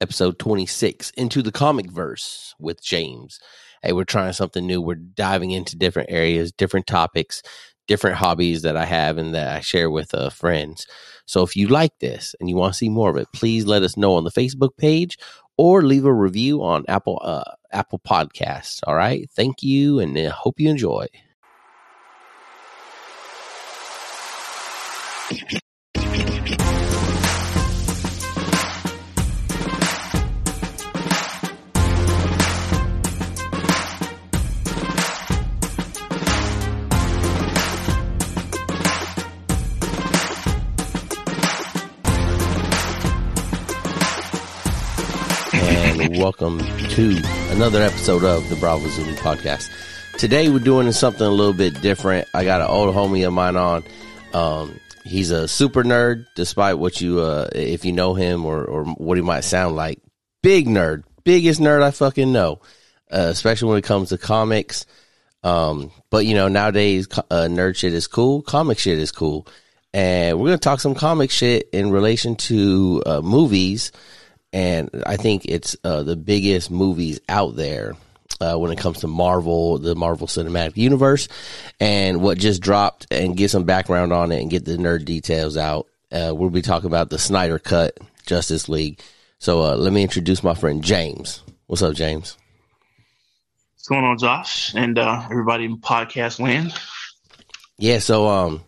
episode 26, Into the Comic Verse with James. Hey, we're trying something new. We're diving into different areas, different topics, different hobbies that I have and that I share with uh, friends. So if you like this and you want to see more of it, please let us know on the Facebook page or leave a review on Apple uh, Apple Podcasts. All right. Thank you and uh, hope you enjoy. Welcome to another episode of the Bravo Zulu podcast. Today we're doing something a little bit different. I got an old homie of mine on. Um, he's a super nerd, despite what you, uh, if you know him or, or what he might sound like. Big nerd, biggest nerd I fucking know, uh, especially when it comes to comics. Um, but you know, nowadays, uh, nerd shit is cool. Comic shit is cool. And we're going to talk some comic shit in relation to, uh, movies and I think it's uh, the biggest movies out there uh, when it comes to Marvel, the Marvel Cinematic Universe, and what just dropped, and get some background on it and get the nerd details out. Uh, we'll be talking about the Snyder Cut Justice League. So uh, let me introduce my friend James. What's up, James? What's going on, Josh, and uh, everybody in podcast land? Yeah, so um,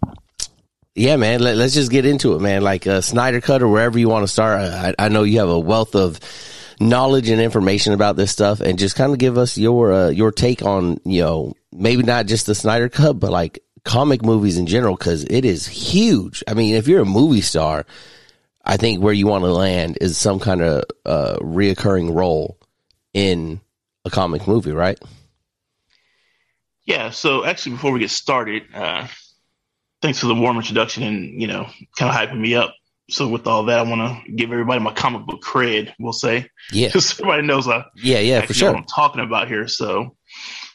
yeah, man. Let, us just get into it, man. Like uh, Snyder Cut or wherever you want to start. I, I, know you have a wealth of knowledge and information about this stuff, and just kind of give us your uh, your take on you know maybe not just the Snyder Cut, but like comic movies in general because it is huge. I mean, if you're a movie star, I think where you want to land is some kind of uh, reoccurring role in a comic movie, right? Yeah. So actually, before we get started, uh, thanks for the warm introduction and you know kind of hyping me up. So with all that, I want to give everybody my comic book cred. We'll say, yeah, because everybody knows I yeah yeah for sure what I'm talking about here. So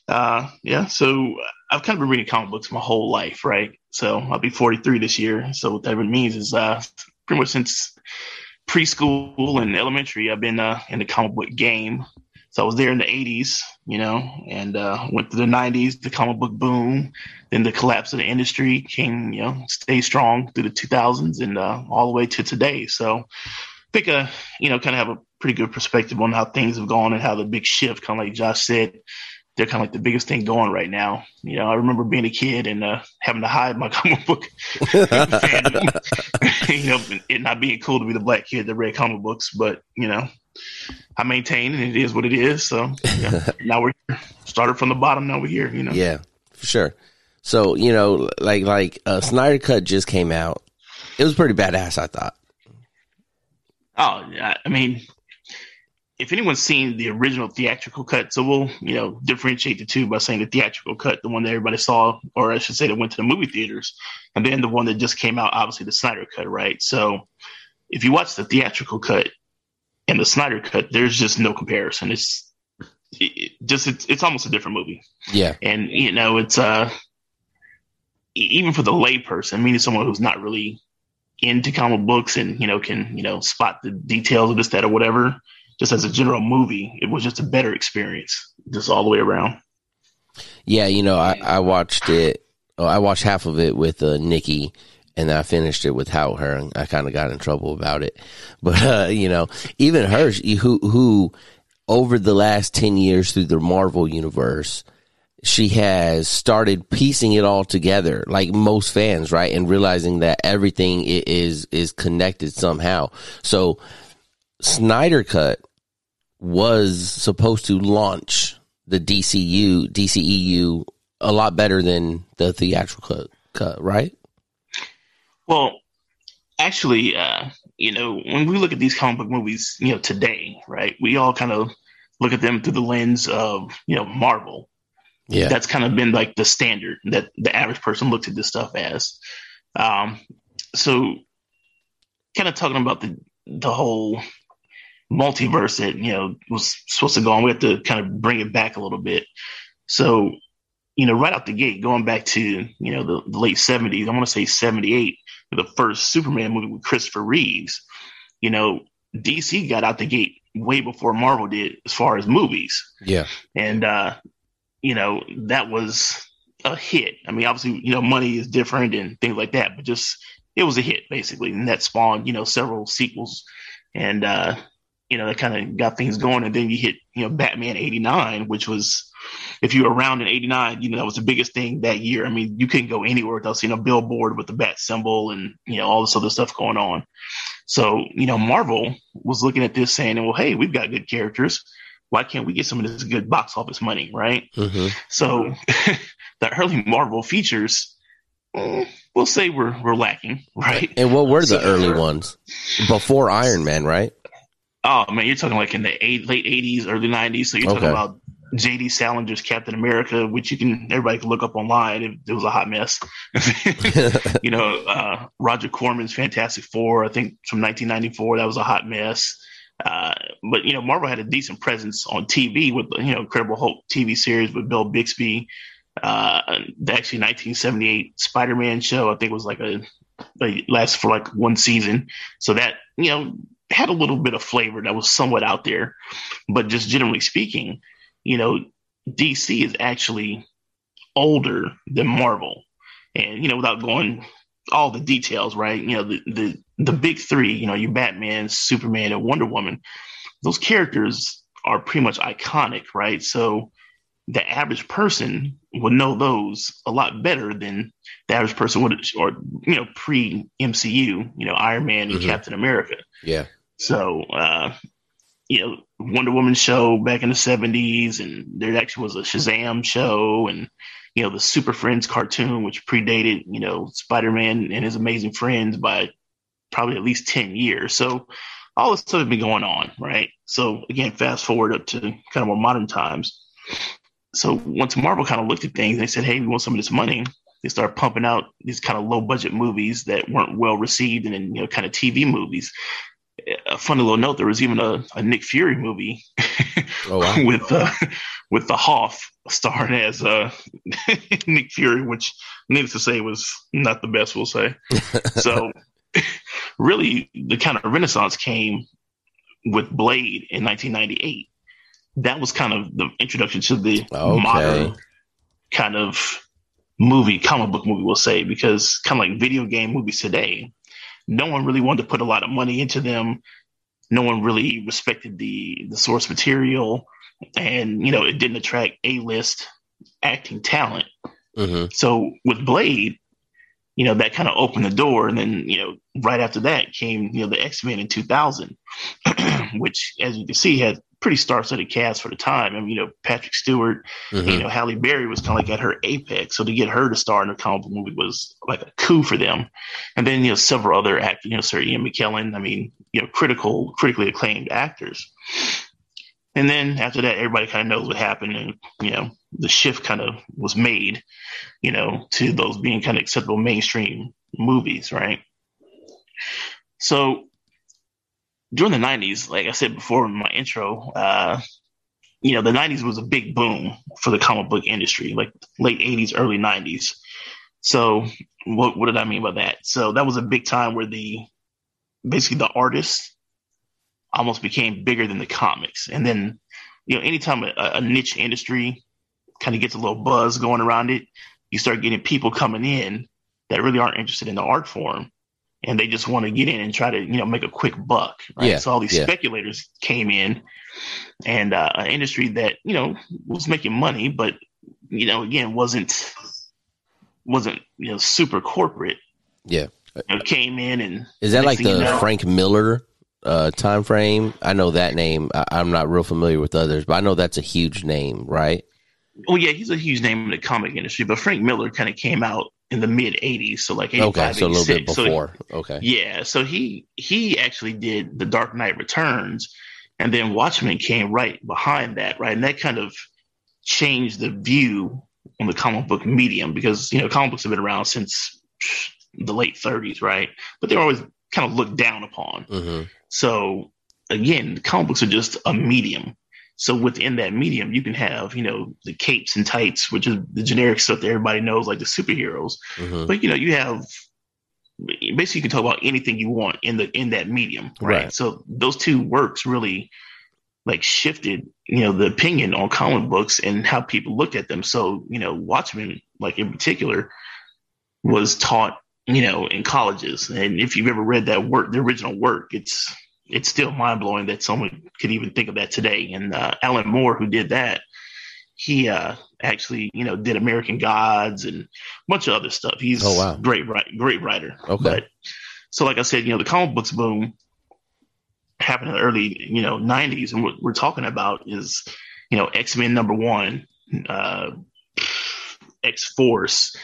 uh, yeah, so I've kind of been reading comic books my whole life, right? So I'll be 43 this year. So what that means is uh, pretty much since preschool and elementary, I've been uh, in the comic book game. So I was there in the 80s, you know, and uh, went to the 90s, the comic book boom, then the collapse of the industry came, you know, stay strong through the 2000s and uh, all the way to today. So I think, uh, you know, kind of have a pretty good perspective on how things have gone and how the big shift, kind of like Josh said, they're kind of like the biggest thing going right now. You know, I remember being a kid and uh, having to hide my comic book fandom. you know, it not being cool to be the black kid that read comic books, but you know, I maintain, and it is what it is. So yeah, now we're started from the bottom. Now we're here. You know. Yeah, for sure. So you know, like like uh, Snyder Cut just came out. It was pretty badass. I thought. Oh, yeah. I mean, if anyone's seen the original theatrical cut, so we'll you know differentiate the two by saying the theatrical cut, the one that everybody saw, or I should say, that went to the movie theaters, and then the one that just came out, obviously the Snyder cut, right? So, if you watch the theatrical cut, and the Snyder cut, there's just no comparison. It's it, just it's it's almost a different movie. Yeah, and you know it's uh even for the layperson, meaning someone who's not really into comic books and you know can you know spot the details of this that or whatever. Just as a general movie, it was just a better experience, just all the way around. Yeah, you know, I, I watched it. Oh, I watched half of it with uh, Nikki and I finished it without her, and I kind of got in trouble about it. But uh, you know, even her, who who over the last ten years through the Marvel universe, she has started piecing it all together, like most fans, right, and realizing that everything is is connected somehow. So, Snyder Cut was supposed to launch the DCU DCEU a lot better than the theatrical cut, cut right? Well, actually, uh, you know, when we look at these comic book movies, you know, today, right, we all kind of look at them through the lens of, you know, Marvel. Yeah. That's kind of been like the standard that the average person looks at this stuff as. Um, so kind of talking about the the whole multiverse that, you know, was supposed to go on, we have to kind of bring it back a little bit. So, you know, right out the gate, going back to, you know, the, the late 70s, I want to say 78, the first Superman movie with Christopher Reeves, you know, DC got out the gate way before Marvel did as far as movies. Yeah. And, uh, you know, that was a hit. I mean, obviously, you know, money is different and things like that, but just it was a hit basically. And that spawned, you know, several sequels. And, uh, you know, that kind of got things going. And then you hit, you know, Batman 89, which was, if you were around in 89, you know, that was the biggest thing that year. I mean, you couldn't go anywhere without seeing a billboard with the bat symbol and, you know, all this other stuff going on. So, you know, Marvel was looking at this saying, well, hey, we've got good characters. Why can't we get some of this good box office money, right? Mm-hmm. So the early Marvel features, mm, we'll say we're, we're lacking, right? And what were the So- early ones before Iron Man? Right. Oh man, you're talking like in the eight, late '80s, early '90s. So you're Okay. talking about J.D. Salinger's Captain America, which you can everybody can look up online. It, it was a hot mess. you know, uh, Roger Corman's Fantastic Four, I think from 1994, that was a hot mess. Uh, but you know, Marvel had a decent presence on TV with you know Incredible Hulk TV series with Bill Bixby. Uh, the actually 1978 Spider-Man show, I think was like a, a lasted for like one season. So that you know had a little bit of flavor that was somewhat out there. But just generally speaking, you know, DC is actually older than Marvel. And, you know, without going all the details, right? You know, the the the big three, you know, your Batman, Superman, and Wonder Woman, those characters are pretty much iconic, right? So the average person would know those a lot better than the average person would, or you know, pre MCU, you know, Iron Man and Mhm. Captain America. Yeah. So, uh, you know, Wonder Woman show back in the 70s, and there actually was a Shazam show, and, you know, the Super Friends cartoon, which predated, you know, Spider Man and his amazing friends by probably at least 10 years. So, all this stuff has been going on, right? So, again, fast forward up to kind of more modern times. So, once Marvel kind of looked at things, they said, hey, we want some of this money. They started pumping out these kind of low budget movies that weren't well received and then, you know, kind of TV movies a funny little note: there was even a, a Nick Fury movie Oh, wow. with uh, with the Hoff starring as uh, Nick Fury, which needless to say was not the best. We'll say so. really, the kind of renaissance came with Blade in 1998. That was kind of the introduction to the Okay. modern kind of movie, comic book movie, we'll say, because kind of like video game movies today, no one really wanted to put a lot of money into them. No one really respected the the source material, and you know it didn't attract a list acting talent. hmm So with Blade, you know that kind of opened the door, and then you know right after that came you know the X Men in 2000, which as you can see had pretty star-studded cast for the time. I mean, you know Patrick Stewart, hmm you know, Halle Berry was kind of like at her apex. So to get her to star in a comic book movie was like a coup for them. And then, you know, several other actors, you know, Sir Ian McKellen, I mean, you know, critical, critically acclaimed actors. And then after that, everybody kind of knows what happened. And, you know, the shift kind of was made, you know, to those being kind of acceptable mainstream movies, right? So during the 90s, like I said before in my intro, uh, you know, the 90s was a big boom for the comic book industry, like late 80s, early 90s. So, what, what did I mean by that? So, that was a big time where the basically the artists almost became bigger than the comics. And then, you know, anytime a, a niche industry kind of gets a little buzz going around it, you start getting people coming in that really aren't interested in the art form and they just want to get in and try to, you know, make a quick buck. Right? Yeah, So all these yeah. speculators came in and uh, an industry that, you know, was making money, but, you know, again, wasn't, wasn't, you know, super corporate. Yeah. You know, came in and Is that like thing you the know- Frank Miller uh, time frame? I know that name. I, I'm not real familiar with others, but I know that's a huge name, right? Well, yeah, he's a huge name in the comic industry, but Frank Miller kind of came out in the mid '80s, so like 85, Okay, so a little bit 86. So, before. okay. yeah, so he he actually did The Dark Knight Returns, and then Watchmen came right behind that, right, and that kind of changed the view on the comic book medium because you know comic books have been around since the late '30s, right, but they were always kind of looked down upon. hmm So again, comic books are just a medium. So within that medium, you can have, you know, the capes and tights, which is the generic stuff that everybody knows, like the superheroes. hmm But you know, you have basically you can talk about anything you want in the in that medium, right? Right. So those two works really like shifted, you know, the opinion on comic books and how people look at them. So, you know, Watchmen, like in particular, was taught, you know, in colleges. And if you've ever read that work, the original work, it's it's still mind blowing that someone could even think of that today. And uh, Alan Moore, who did that, he uh, actually, you know, did American Gods and a bunch of other stuff. He's oh, wow. great, great writer. Okay. But so, like I said, you know, the comic books boom happened in the early, you know, 90s. And what we're talking about is, you know, X Men number one, uh, X Force,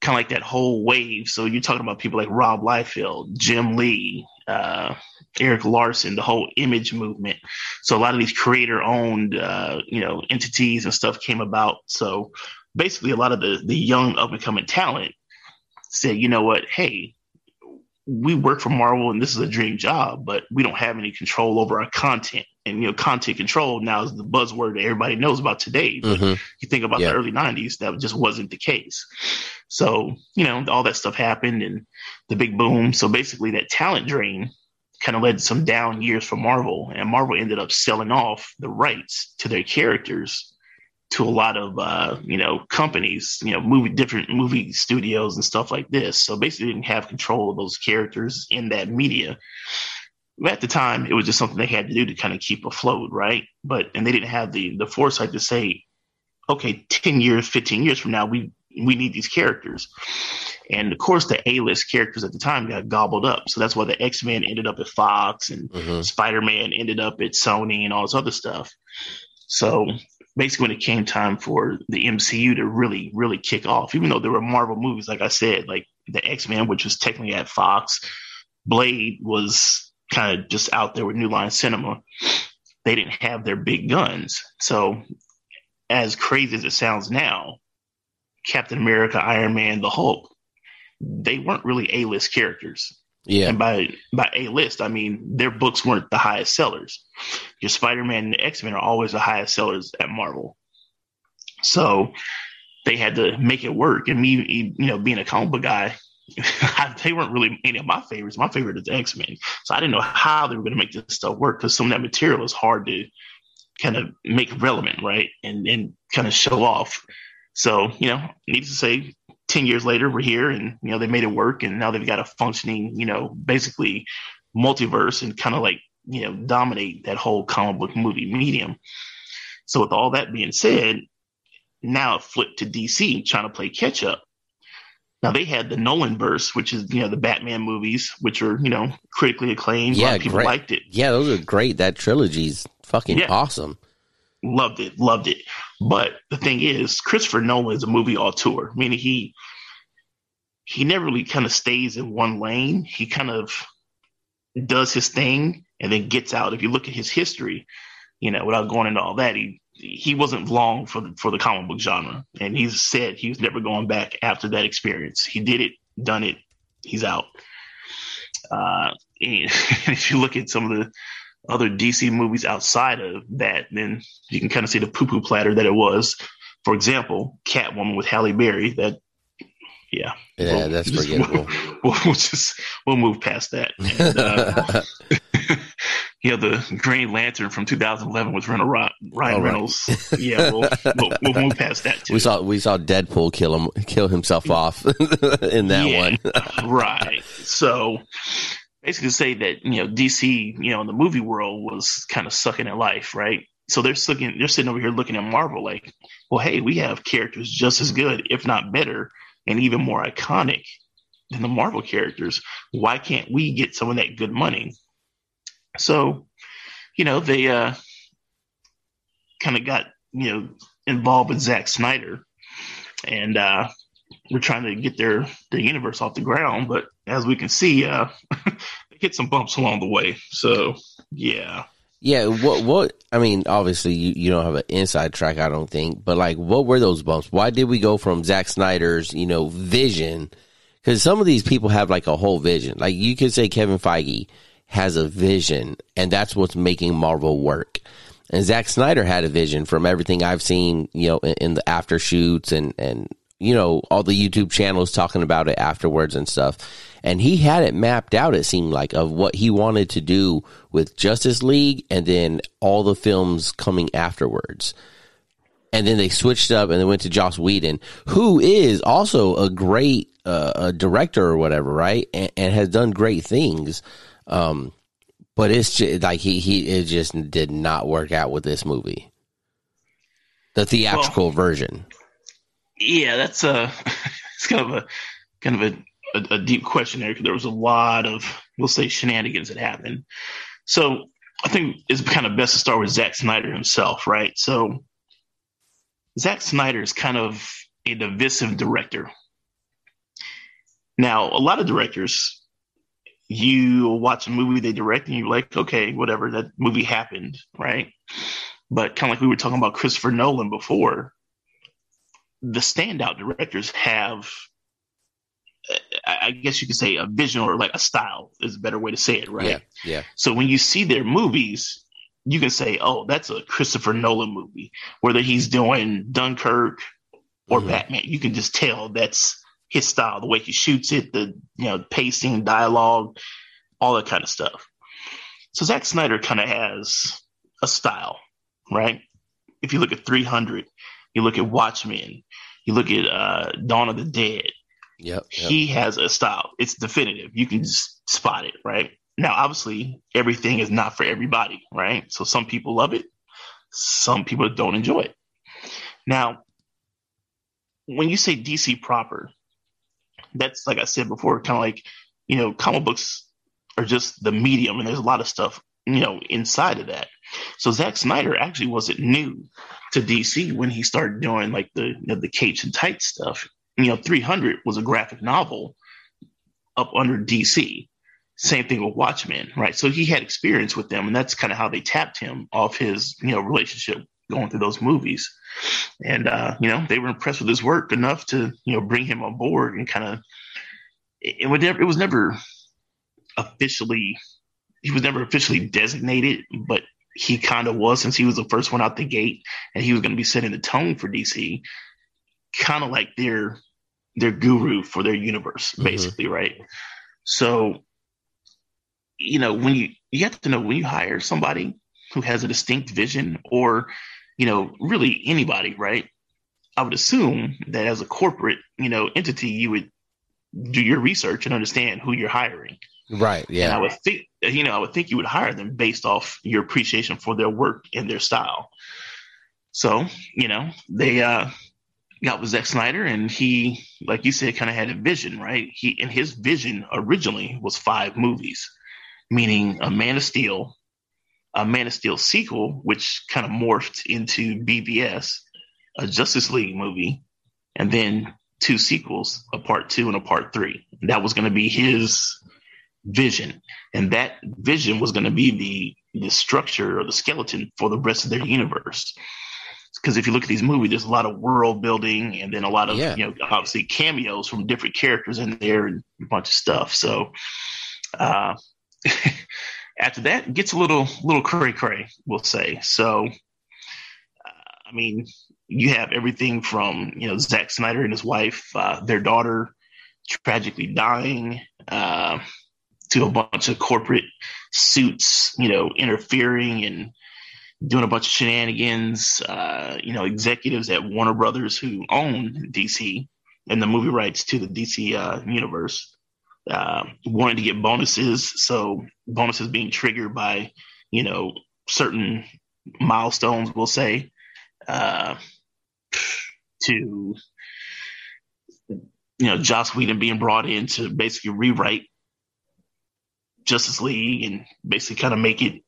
kind of like that whole wave. So you're talking about people like Rob Liefeld, Jim Lee, uh, Erik Larsen, the whole image movement. So a lot of these creator owned, uh, you know, entities and stuff came about. So basically, a lot of the the young up and coming talent said, you know what, hey, we work for Marvel and this is a dream job, but we don't have any control over our content. And you know, content control now is the buzzword that everybody knows about today. But mm-hmm. you think about yeah. the early '90s, that just wasn't the case. So you know, all that stuff happened and the big boom. So basically, that talent drain kind of led some down years for Marvel, and Marvel ended up selling off the rights to their characters to a lot of uh, you know companies, you know, movie different movie studios and stuff like this. So basically, didn't have control of those characters in that media. At the time, it was just something they had to do to kind of keep afloat, right? But and they didn't have the the foresight to say, okay, ten years, fifteen years from now, we we need these characters. And of course, the A list characters at the time got gobbled up. So that's why the X Men ended up at Fox and mm-hmm. Spider Man ended up at Sony and all this other stuff. So basically when it came time for the MCU to really, really kick off, even though there were Marvel movies, like I said, like the X Men, which was technically at Fox, Blade was kind of just out there with New Line Cinema. They didn't have their big guns. So, as crazy as it sounds now, Captain America, Iron Man, the Hulk, they weren't really A list characters. Yeah. And by by A list, I mean their books weren't the highest sellers. Your Spider Man and X Men are always the highest sellers at Marvel. So they had to make it work. And me, you know, being a comic book guy, they weren't really any of my favorites. My favorite is X Men. So I didn't know how they were going to make this stuff work because some of that material is hard to kind of make relevant, right? And and kind of show off. So, you know, needless to say, 10 years later, we're here and, you know, they made it work and now they've got a functioning, you know, basically multiverse and kind of like, you know, dominate that whole comic book movie medium. So with all that being said, now it flipped to DC trying to play catch up. Now they had the Nolan verse, which is you know the Batman movies, which are you know critically acclaimed. Yeah, people great. liked it. Yeah, those are great. That trilogy's fucking yeah. awesome. Loved it, loved it. But the thing is, Christopher Nolan is a movie auteur, meaning he he never really kind of stays in one lane. He kind of does his thing and then gets out. If you look at his history, you know, without going into all that, he he wasn't long for the for the comic book genre, and he's said he was never going back after that experience. He did it, done it, he's out. Uh, and if you look at some of the other DC movies outside of that, then you can kind of see the poo poo platter that it was. For example, Catwoman with Halle Berry. That, yeah, yeah, we'll, that's just, forgettable. We'll, we'll, just we'll move past that. And, uh, you know, the Green Lantern from 2011 was Ryan right. Reynolds. yeah, we'll, we'll, we'll, move past that too. We saw we saw Deadpool kill him kill himself off in that yeah, one. right. So basically say that you know DC, you know, in the movie world was kind of sucking at life, right? So they're sucking, they're sitting over here looking at Marvel like, well, hey, we have characters just as good, if not better, and even more iconic than the Marvel characters. Why can't we get some of that good money? So, you know, they uh, kind of got you know involved with Zack Snyder, and uh, we're trying to get their their universe off the ground. But as we can see, uh, they hit some bumps along the way. So yeah. Yeah, what what I mean, obviously you, you don't have an inside track, I don't think, but like what were those bumps? Why did we go from Zack Snyder's, you know, vision? Because some of these people have like a whole vision. Like you could say Kevin Feige has a vision, and that's what's making Marvel work. And Zack Snyder had a vision from everything I've seen, you know, in, in the after shoots and and you know, all the YouTube channels talking about it afterwards and stuff. and he had it mapped out. It seemed like of what he wanted to do with Justice League, and then all the films coming afterwards. And then they switched up, and they went to Joss Whedon, who is also a great uh, a director or whatever, right? And, and has done great things. Um, but it's just, like he he it just did not work out with this movie, the theatrical well, version. Yeah, that's uh, a it's kind of a kind of a, a, a deep question there because there was a lot of we'll say shenanigans that happened. So I think it's kind of best to start with Zack Snyder himself, right? So Zack Snyder is kind of a divisive director. Now, a lot of directors, you watch a movie they direct and you're like, okay, whatever, that movie happened, right? But kind of like we were talking about Christopher Nolan before, the standout directors have I guess you could say a vision or like a style is a better way to say it, right? Yeah. Yeah. So when you see their movies, you can say, "Oh, that's a Christopher Nolan movie." Whether he's doing Dunkirk or mm-hmm. Batman, you can just tell that's his style, the way he shoots it, the you know pacing, dialogue, all that kind of stuff. So Zack Snyder kind of has a style, right? If you look at 300, you look at Watchmen, you look at uh, Dawn of the Dead. Yep, yep. He has a style. It's definitive. You can just spot it, right? Now, obviously, everything is not for everybody, right? So some people love it, some people don't enjoy it. Now, when you say DC proper, that's like I said before, kind of like, you know, comic books are just the medium, and there's a lot of stuff, you know, inside of that. So Zack Snyder actually wasn't new to DC when he started doing like the you know, the capes and tights stuff. You know, 300 was a graphic novel up under DC. Same thing with Watchmen, right? So he had experience with them, and that's kind of how they tapped him off his you know relationship going through those movies. And uh, you know, they were impressed with his work enough to you know bring him on board and kind of it, it it was never officially he was never officially designated, but he kind of was since he was the first one out the gate and he was going to be setting the tone for DC, kind of like their their guru for their universe, mm-hmm. basically, mm-hmm. right? So, you know, when you you have to know when you hire somebody who has a distinct vision or you know, really anybody, right? I would assume that as a corporate, you know, entity, you would do your research and understand who you're hiring. Right. Yeah. And I would think, you know, I would think you would hire them based off your appreciation for their work and their style. So, you know, they uh, got with Zack Snyder, and he, like you said, kind of had a vision, right? He and his vision originally was five movies, meaning a Man of Steel, a Man of Steel sequel, which kind of morphed into BVS, a Justice League movie, and then two sequels, a part two and a part three. That was going to be his vision, and that vision was going to be the the structure or the skeleton for the rest of their universe. Because if you look at these movies, there's a lot of world building, and then a lot of yeah. you know obviously cameos from different characters in there, and a bunch of stuff. So. Uh, after that, it gets a little little cray cray, we'll say. So, uh, I mean, you have everything from you know Zack Snyder and his wife, uh, their daughter tragically dying, uh, to a bunch of corporate suits, you know, interfering and doing a bunch of shenanigans. Uh, you know, executives at Warner Brothers who own DC and the movie rights to the DC uh, universe uh, wanting to get bonuses. So bonuses being triggered by, you know, certain milestones, we'll say, uh, to, you know, Joss Whedon being brought in to basically rewrite Justice League and basically kind of make it,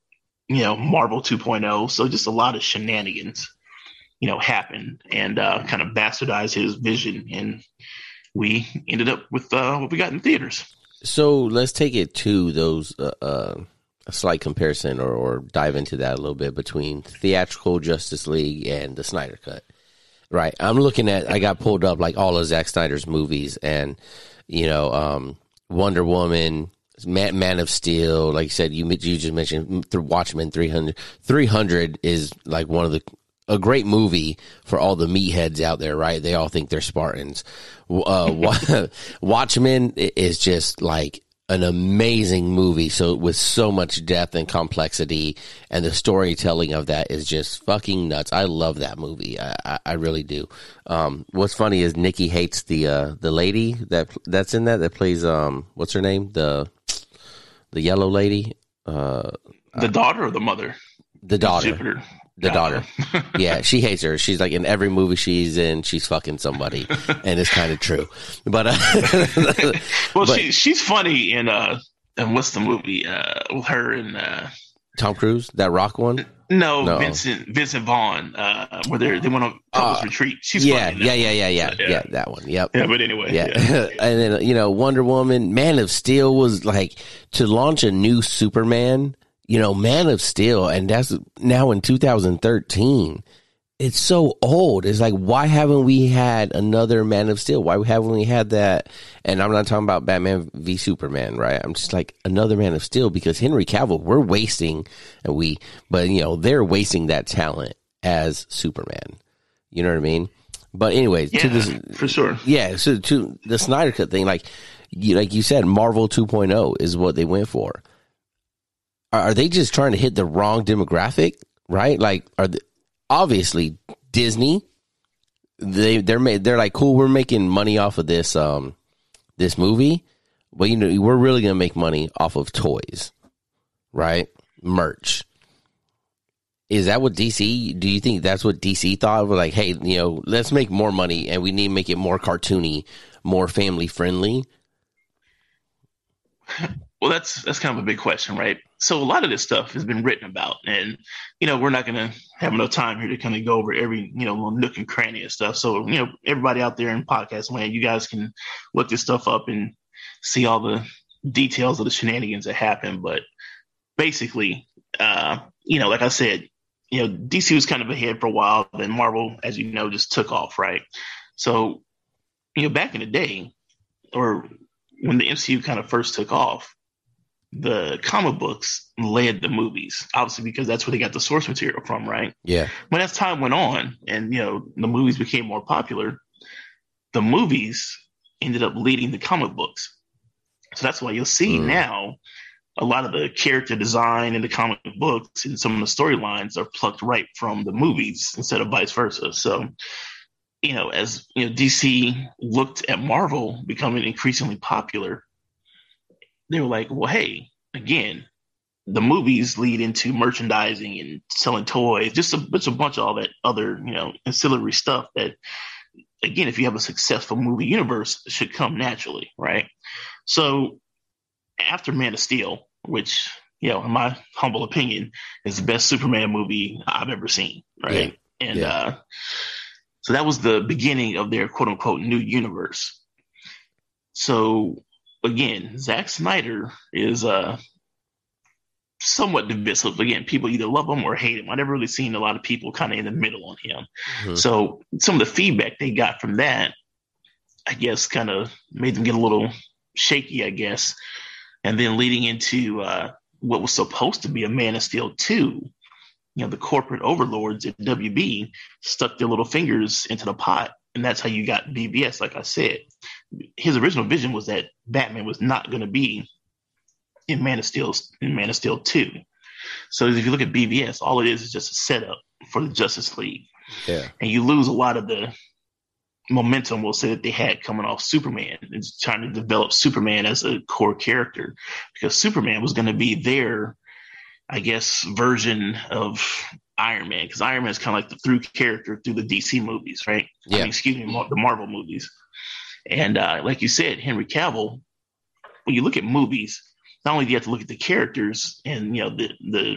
you know, Marvel 2.0. So just a lot of shenanigans, you know, happen and uh, kind of bastardize his vision. And we ended up with uh, what we got in theaters. So let's take it to those uh, uh, a slight comparison, or, or dive into that a little bit between theatrical Justice League and the Snyder Cut. Right, I'm looking at. I got pulled up like all of Zack Snyder's movies, and you know, um, Wonder Woman, Man, Man, of Steel. Like you said, you you just mentioned Watchmen 300. 300 is like one of the a great movie for all the meatheads out there, right? They all think they're Spartans. Uh, Watchmen is just like an amazing movie. So with so much depth and complexity, and the storytelling of that is just fucking nuts. I love that movie. I, I, I really do. Um, what's funny is Nikki hates the uh, the lady that that's in that that plays um what's her name the the yellow lady uh the daughter or the mother the daughter Jupiter the daughter. yeah, she hates her. She's like in every movie she's in, she's fucking somebody, and it's kind of true. But uh, well, but, she she's funny in uh, and what's the movie uh with her and uh Tom Cruise that rock one. No, no. Vincent Vincent Vaughn, uh, where they they went on couples uh, retreat. She's yeah, yeah, yeah, yeah, yeah, yeah, yeah, that one. Yep. Yeah, but anyway, yeah. yeah. and then you know Wonder Woman, Man of Steel was like to launch a new Superman you know, Man of Steel, and that's now in 2013. It's so old. It's like, why haven't we had another Man of Steel? Why haven't we had that? And I'm not talking about Batman v Superman, right? I'm just like another Man of Steel because Henry Cavill, we're wasting, and we, but you know, they're wasting that talent as Superman. You know what I mean? But anyways, yeah, to this, for sure. Yeah. So to the Snyder Cut thing, like, you, like you said, Marvel 2.0 is what they went for are they just trying to hit the wrong demographic? Right? Like, are they, obviously Disney? They they're made they're like cool. We're making money off of this um this movie, but you know we're really gonna make money off of toys, right? Merch. Is that what DC? Do you think that's what DC thought? We're like, hey, you know, let's make more money, and we need to make it more cartoony, more family friendly. Well, that's that's kind of a big question, right? So a lot of this stuff has been written about, and you know we're not going to have enough time here to kind of go over every you know little nook and cranny and stuff. So you know everybody out there in podcast land, you guys can look this stuff up and see all the details of the shenanigans that happened But basically, uh, you know, like I said, you know DC was kind of ahead for a while, then Marvel, as you know, just took off, right? So you know back in the day, or when the MCU kind of first took off the comic books led the movies, obviously because that's where they got the source material from, right? Yeah. When as time went on and you know the movies became more popular, the movies ended up leading the comic books. So that's why you'll see mm. now a lot of the character design in the comic books and some of the storylines are plucked right from the movies instead of vice versa. So, you know, as you know, DC looked at Marvel becoming increasingly popular, they were like, well, hey, again, the movies lead into merchandising and selling toys, just a, just a bunch of all that other, you know, ancillary stuff that, again, if you have a successful movie universe, should come naturally, right? So after Man of Steel, which, you know, in my humble opinion, is the best Superman movie I've ever seen, right? Yeah. And yeah. Uh, so that was the beginning of their quote unquote new universe. So again, Zack Snyder is uh somewhat divisive. Again, people either love him or hate him. I never really seen a lot of people kind of in the middle on him. Mm-hmm. So some of the feedback they got from that, I guess, kind of made them get a little shaky, I guess. And then leading into uh, what was supposed to be a Man of Steel 2, you know, the corporate overlords at WB stuck their little fingers into the pot. And that's how you got BVS, like I said his original vision was that Batman was not going to be in Man of Steel in Man of Steel two. So if you look at BVS, all it is is just a setup for the Justice League. Yeah, and you lose a lot of the momentum. We'll say that they had coming off Superman. and trying to develop Superman as a core character because Superman was going to be their, I guess, version of Iron Man because Iron Man is kind of like the through character through the DC movies, right? Yeah. I mean, excuse me, the Marvel movies. And uh, like you said, Henry Cavill, when you look at movies, not only do you have to look at the characters and you know the the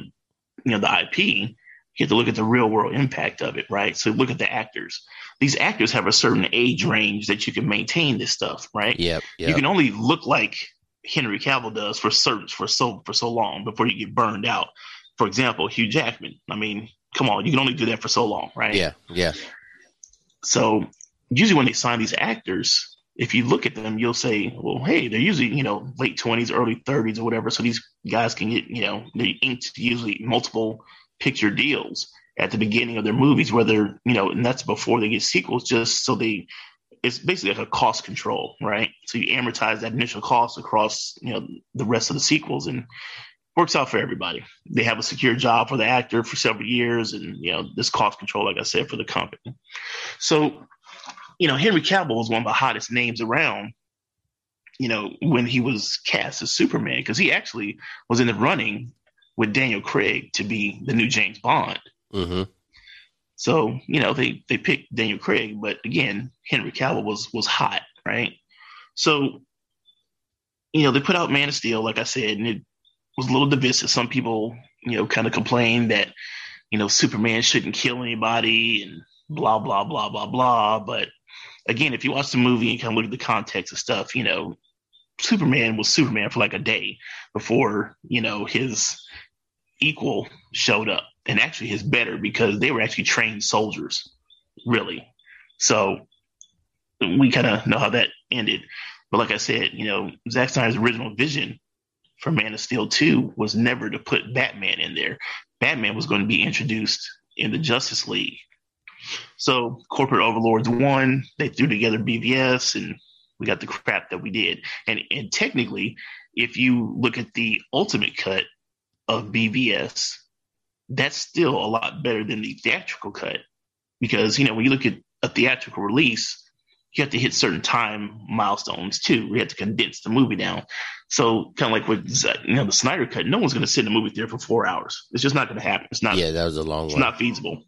you know the IP, you have to look at the real world impact of it, right? So look at the actors. These actors have a certain age range that you can maintain this stuff, right? Yep, yep. You can only look like Henry Cavill does for certain for so for so long before you get burned out. For example, Hugh Jackman. I mean, come on, you can only do that for so long, right? Yeah, yeah. So usually when they sign these actors, if you look at them, you'll say, well, hey, they're usually, you know, late 20s, early 30s or whatever. So these guys can get, you know, they inked usually multiple picture deals. at the beginning of their movies, whether, you know, and that's before they get sequels, just so they, it's basically like a cost control, right? So you amortize that initial cost across, you know, the rest of the sequels and works out for everybody. They have a secure job for the actor for several years and, you know, this cost control, like I said, for the company. So, you know, Henry Cavill was one of the hottest names around you know, when he was cast as Superman, because he actually was in the running with Daniel Craig to be the new James Bond. Mm-hmm. So you know they they picked Daniel Craig, but again Henry Cavill was was hot, right? So you know they put out Man of Steel, like I said, and it was a little divisive. Some people you know kind of complained that you know Superman shouldn't kill anybody and blah blah blah blah blah. But again, if you watch the movie and kind of look at the context of stuff, you know Superman was Superman for like a day before you know his equal showed up, and actually his better because they were actually trained soldiers, really. So we kind of know how that ended. But like I said, you know, Zack Snyder's original vision for Man of Steel 2 was never to put Batman in there. Batman was going to be introduced in the Justice League. So corporate overlords won. They threw together BVS and we got the crap that we did. And and technically, if you look at the ultimate cut of BVS, that's still a lot better than the theatrical cut. Because, you know, when you look at a theatrical release, you have to hit certain time milestones too. We had to condense the movie down. So kind of like with you know the Snyder cut, no one's going to sit in the movie theater for four hours. It's just not going to happen. It's not. Yeah, that was a long. It's one. not feasible.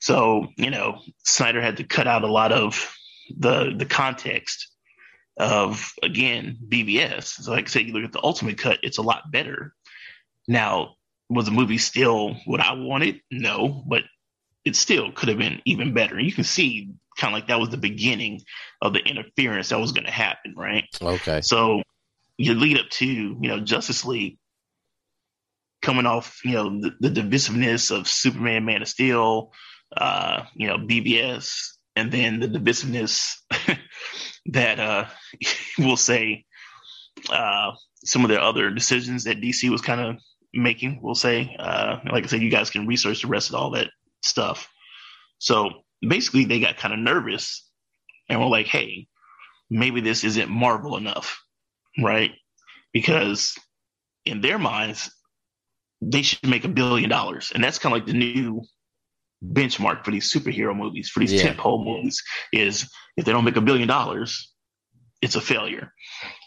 So you know, Snyder had to cut out a lot of the the context of again BVS. So like I said, you look at the ultimate cut, it's a lot better. Now, was the movie still what I wanted? No, but it still could have been even better. You can see kind of like that was the beginning of the interference that was going to happen, right? Okay. So you lead up to you know Justice League coming off you know the, the divisiveness of Superman, Man of Steel, uh, you know BVS, and then the divisiveness that uh, we'll say uh, some of the other decisions that DC was kind of making. We'll say, uh, like I said, you guys can research the rest of all that stuff. So basically, they got kind of nervous and were like, "Hey, maybe this isn't Marvel enough, right?" Because in their minds, they should make a billion dollars, and that's kind of like the new benchmark for these superhero movies, for these yeah. tentpole movies, is if they don't make a billion dollars, it's a failure.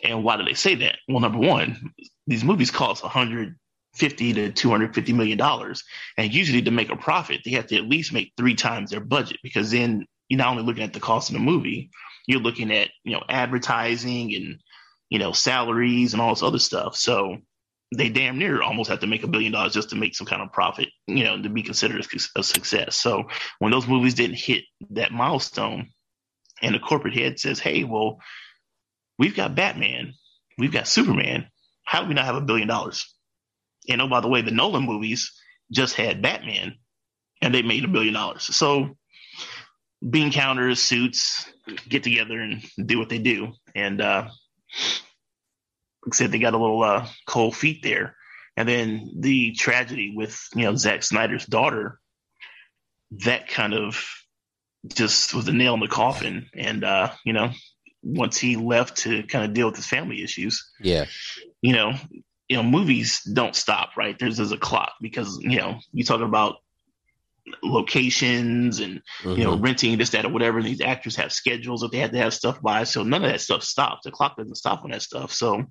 And why do they say that? Well, number one, these movies cost 150 to 250 million dollars, and usually to make a profit, they have to at least make three times their budget because then you're not only looking at the cost of the movie, you're looking at you know advertising and you know salaries and all this other stuff. So they damn near almost have to make a billion dollars just to make some kind of profit, you know, to be considered a success. So when those movies didn't hit that milestone, and the corporate head says, "Hey, well, we've got Batman, we've got Superman. How do we not have a billion dollars?" And oh, by the way, the Nolan movies just had Batman, and they made a billion dollars. So bean counters, suits, get together and do what they do, and uh, like I said, they got a little uh, cold feet there. And then the tragedy with you know Zack Snyder's daughter, that kind of just was a nail in the coffin. And uh, you know, once he left to kind of deal with his family issues, yeah, you know, you know, movies don't stop, right? There's there's a clock because you know you talking about locations and mm-hmm. you know mm-hmm. renting this that or whatever and these actors have schedules that they have to have stuff by so none of that stuff stops the clock doesn't stop on that stuff so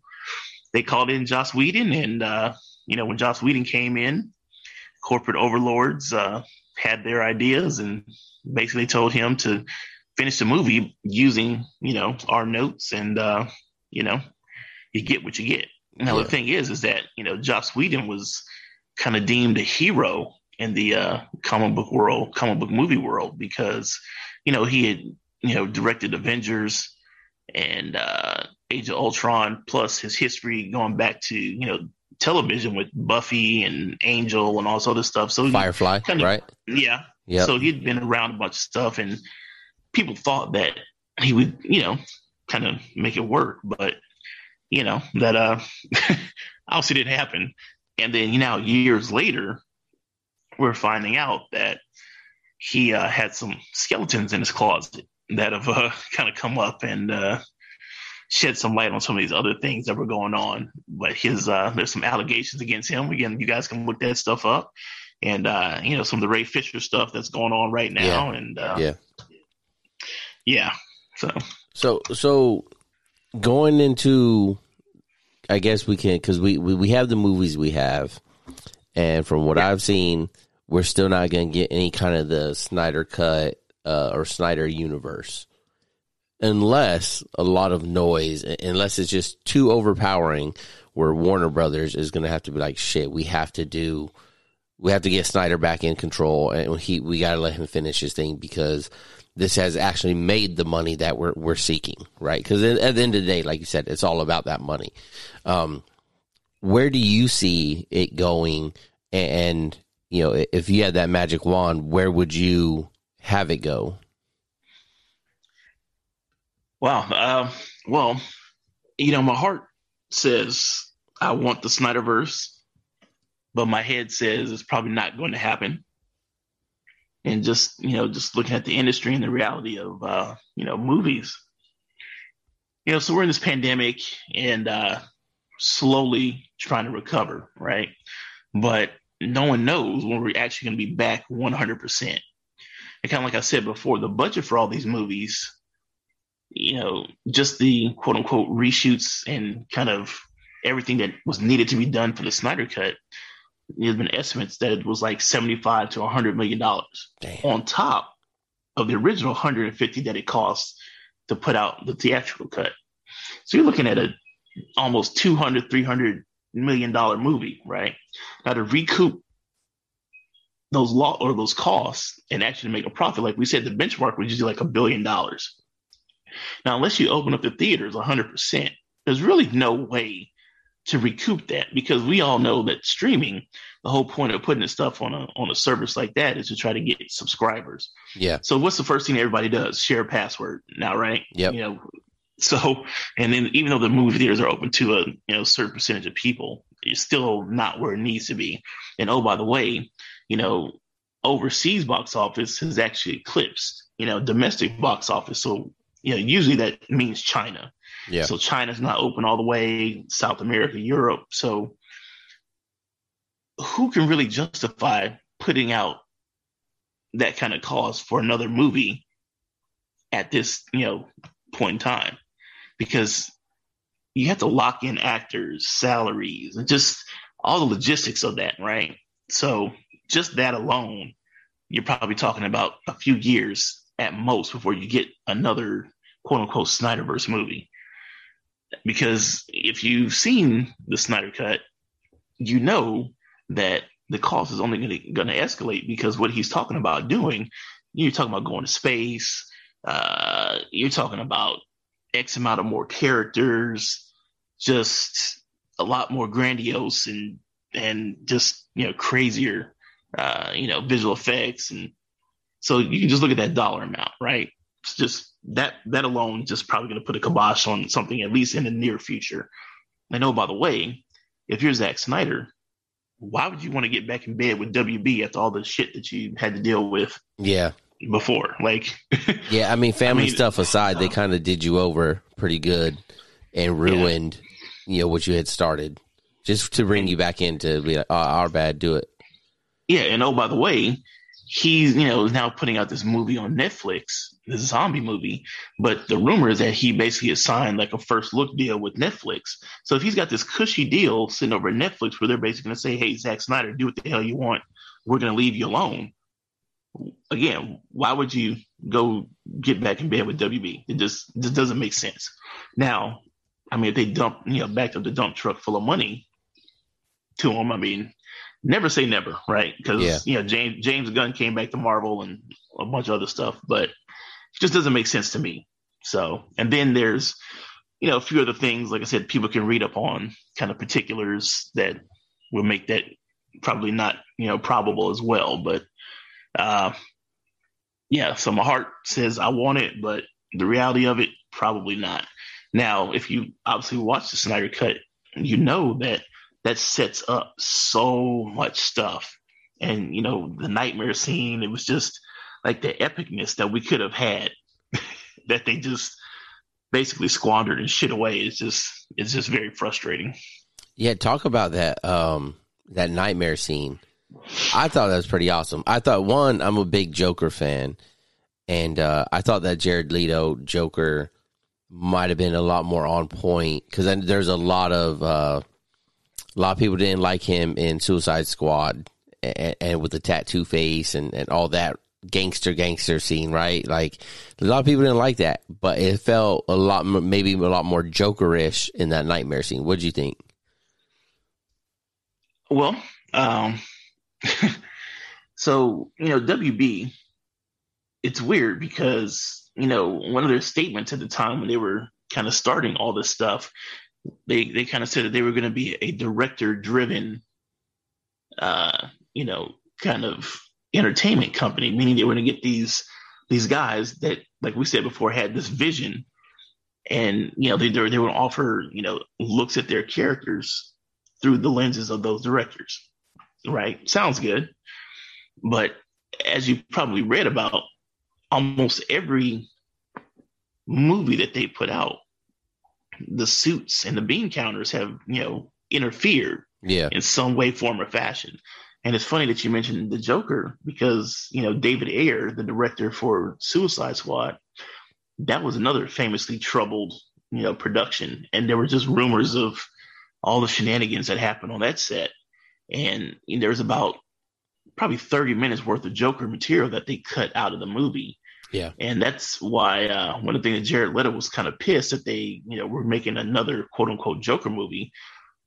they called in Joss Whedon, and uh, you know when Joss Whedon came in, corporate overlords uh, had their ideas and basically told him to finish the movie using you know our notes, and uh, you know you get what you get. Now yeah. the thing is, is that you know Joss Whedon was kind of deemed a hero in the uh, comic book world, comic book movie world, because you know he had you know directed Avengers and uh, Age of Ultron, plus his history going back to you know television with Buffy and Angel and all this other stuff. So Firefly, kind of, right? Yeah. Yeah. So he'd been around a bunch of stuff, and people thought that he would, you know, kind of make it work, but you know that uh obviously didn't happen. And then you know years later, we're finding out that he uh, had some skeletons in his closet that have uh, kind of come up and uh, shed some light on some of these other things that were going on. But his uh, there's some allegations against him. Again, you guys can look that stuff up, and uh, you know some of the Ray Fisher stuff that's going on right now. Yeah. And uh, Yeah. yeah, so So so going into I guess we can cuz we, we we have the movies we have and from what I've seen we're still not going to get any kind of the Snyder cut uh, or Snyder universe unless a lot of noise unless it's just too overpowering where Warner Brothers is going to have to be like shit we have to do we have to get Snyder back in control and he we got to let him finish his thing because this has actually made the money that we're we're seeking, right? Because at the end of the day, like you said, it's all about that money. Um, where do you see it going? And you know, if you had that magic wand, where would you have it go? Wow. Uh, well, you know, my heart says I want the Snyderverse, but my head says it's probably not going to happen. And just you know, just looking at the industry and the reality of uh, you know movies, you know, so we're in this pandemic and uh, slowly trying to recover, right? But no one knows when we're actually going to be back 100%. And kind of like I said before, the budget for all these movies you know, just the quote unquote reshoots and kind of everything that was needed to be done for the Snyder Cut, there's been estimates that it was like 75 to 100 million dollars on top of the original 150 that it cost to put out the theatrical cut. So you're looking at a almost 200, 300 million dollar movie, right? Now to recoup those law or those costs and actually make a profit, like we said, the benchmark was usually like a billion dollars. Now, unless you open up the theaters 100%, there's really no way to recoup that because we all know that streaming, the whole point of putting the stuff on a on a service like that is to try to get subscribers. Yeah. So what's the first thing everybody does? Share a password now, right? Yeah. You know, so and then even though the movie theaters are open to a you know certain percentage of people, it's still not where it needs to be. And oh, by the way, you know, overseas box office has actually eclipsed you know domestic box office. So you know, usually that means China. Yeah. So China's not open all the way, South America, Europe. So who can really justify putting out that kind of cost for another movie at this, you know, point in time? Because you have to lock in actors, salaries, and just all the logistics of that, right? So just that alone, you're probably talking about a few years at most before you get another quote unquote Snyderverse movie. Because if you've seen the Snyder Cut, you know that the cost is only going to escalate because what he's talking about doing, you're talking about going to space, uh, you're talking about X amount of more characters, just a lot more grandiose and and just you know crazier, uh, you know visual effects and so you can just look at that dollar amount, right? It's just that that alone just probably going to put a kibosh on something at least in the near future. And oh, by the way, if you're Zack Snyder, why would you want to get back in bed with WB after all the shit that you had to deal with Yeah. before? Like, Yeah. I mean, family I mean, stuff aside, they kind of did you over pretty good and ruined, you know, what you had started just to bring you back in to be like, oh, our bad, do it. Yeah, and oh, by the way, he's you know now putting out this movie on Netflix, this zombie movie. But the rumor is that he basically has signed like a first look deal with Netflix. So if he's got this cushy deal sitting over at Netflix where they're basically going to say, "Hey, Zack Snyder, do what the hell you want. We're going to leave you alone." Again, why would you go get back in bed with WB? It just just doesn't make sense. Now, I mean, if they dump you know backed up the dump truck full of money to him, I mean, never say never, right? Because Yeah. you know James James Gunn came back to Marvel and a bunch of other stuff, but it just doesn't make sense to me. So, and then there's you know a few other things, like I said, people can read up on kind of particulars that will make that probably not you know probable as well. But uh, yeah, so my heart says I want it, but the reality of it probably not. Now, if you obviously watch the Snyder Cut, you know that that sets up so much stuff and you know the nightmare scene. It was just like the epicness that we could have had that they just basically squandered and shit away. It's just it's just very frustrating. Yeah, talk about that um that nightmare scene. I thought that was pretty awesome. I thought one, I'm a big Joker fan, and uh, I thought that Jared Leto Joker might have been a lot more on point because there's a lot of uh, a lot of people didn't like him in Suicide Squad and, and with the tattoo face and, and all that gangster gangster scene, right? Like a lot of people didn't like that, but it felt a lot maybe a lot more Jokerish in that nightmare scene. What do you think? Well, um, so you know, WB, it's weird because you know one of their statements at the time when they were kind of starting all this stuff, they they kind of said that they were going to be a director driven, uh, you know, kind of entertainment company, meaning they were going to get these these guys that, like we said before, had this vision, and you know they they would offer you know looks at their characters through the lenses of those directors. Right? Sounds good. But as you probably read about, almost every movie that they put out, the suits and the bean counters have, you know, interfered yeah. in some way, form, or fashion. And it's funny that you mentioned the Joker because, you know, David Ayer, the director for Suicide Squad, that was another famously troubled, you know, production. And there were just rumors of all the shenanigans that happened on that set. And there was about probably 30 minutes worth of Joker material that they cut out of the movie. Yeah. And that's why uh, one of the things that Jared Leto was kind of pissed that they, you know, were making another quote unquote Joker movie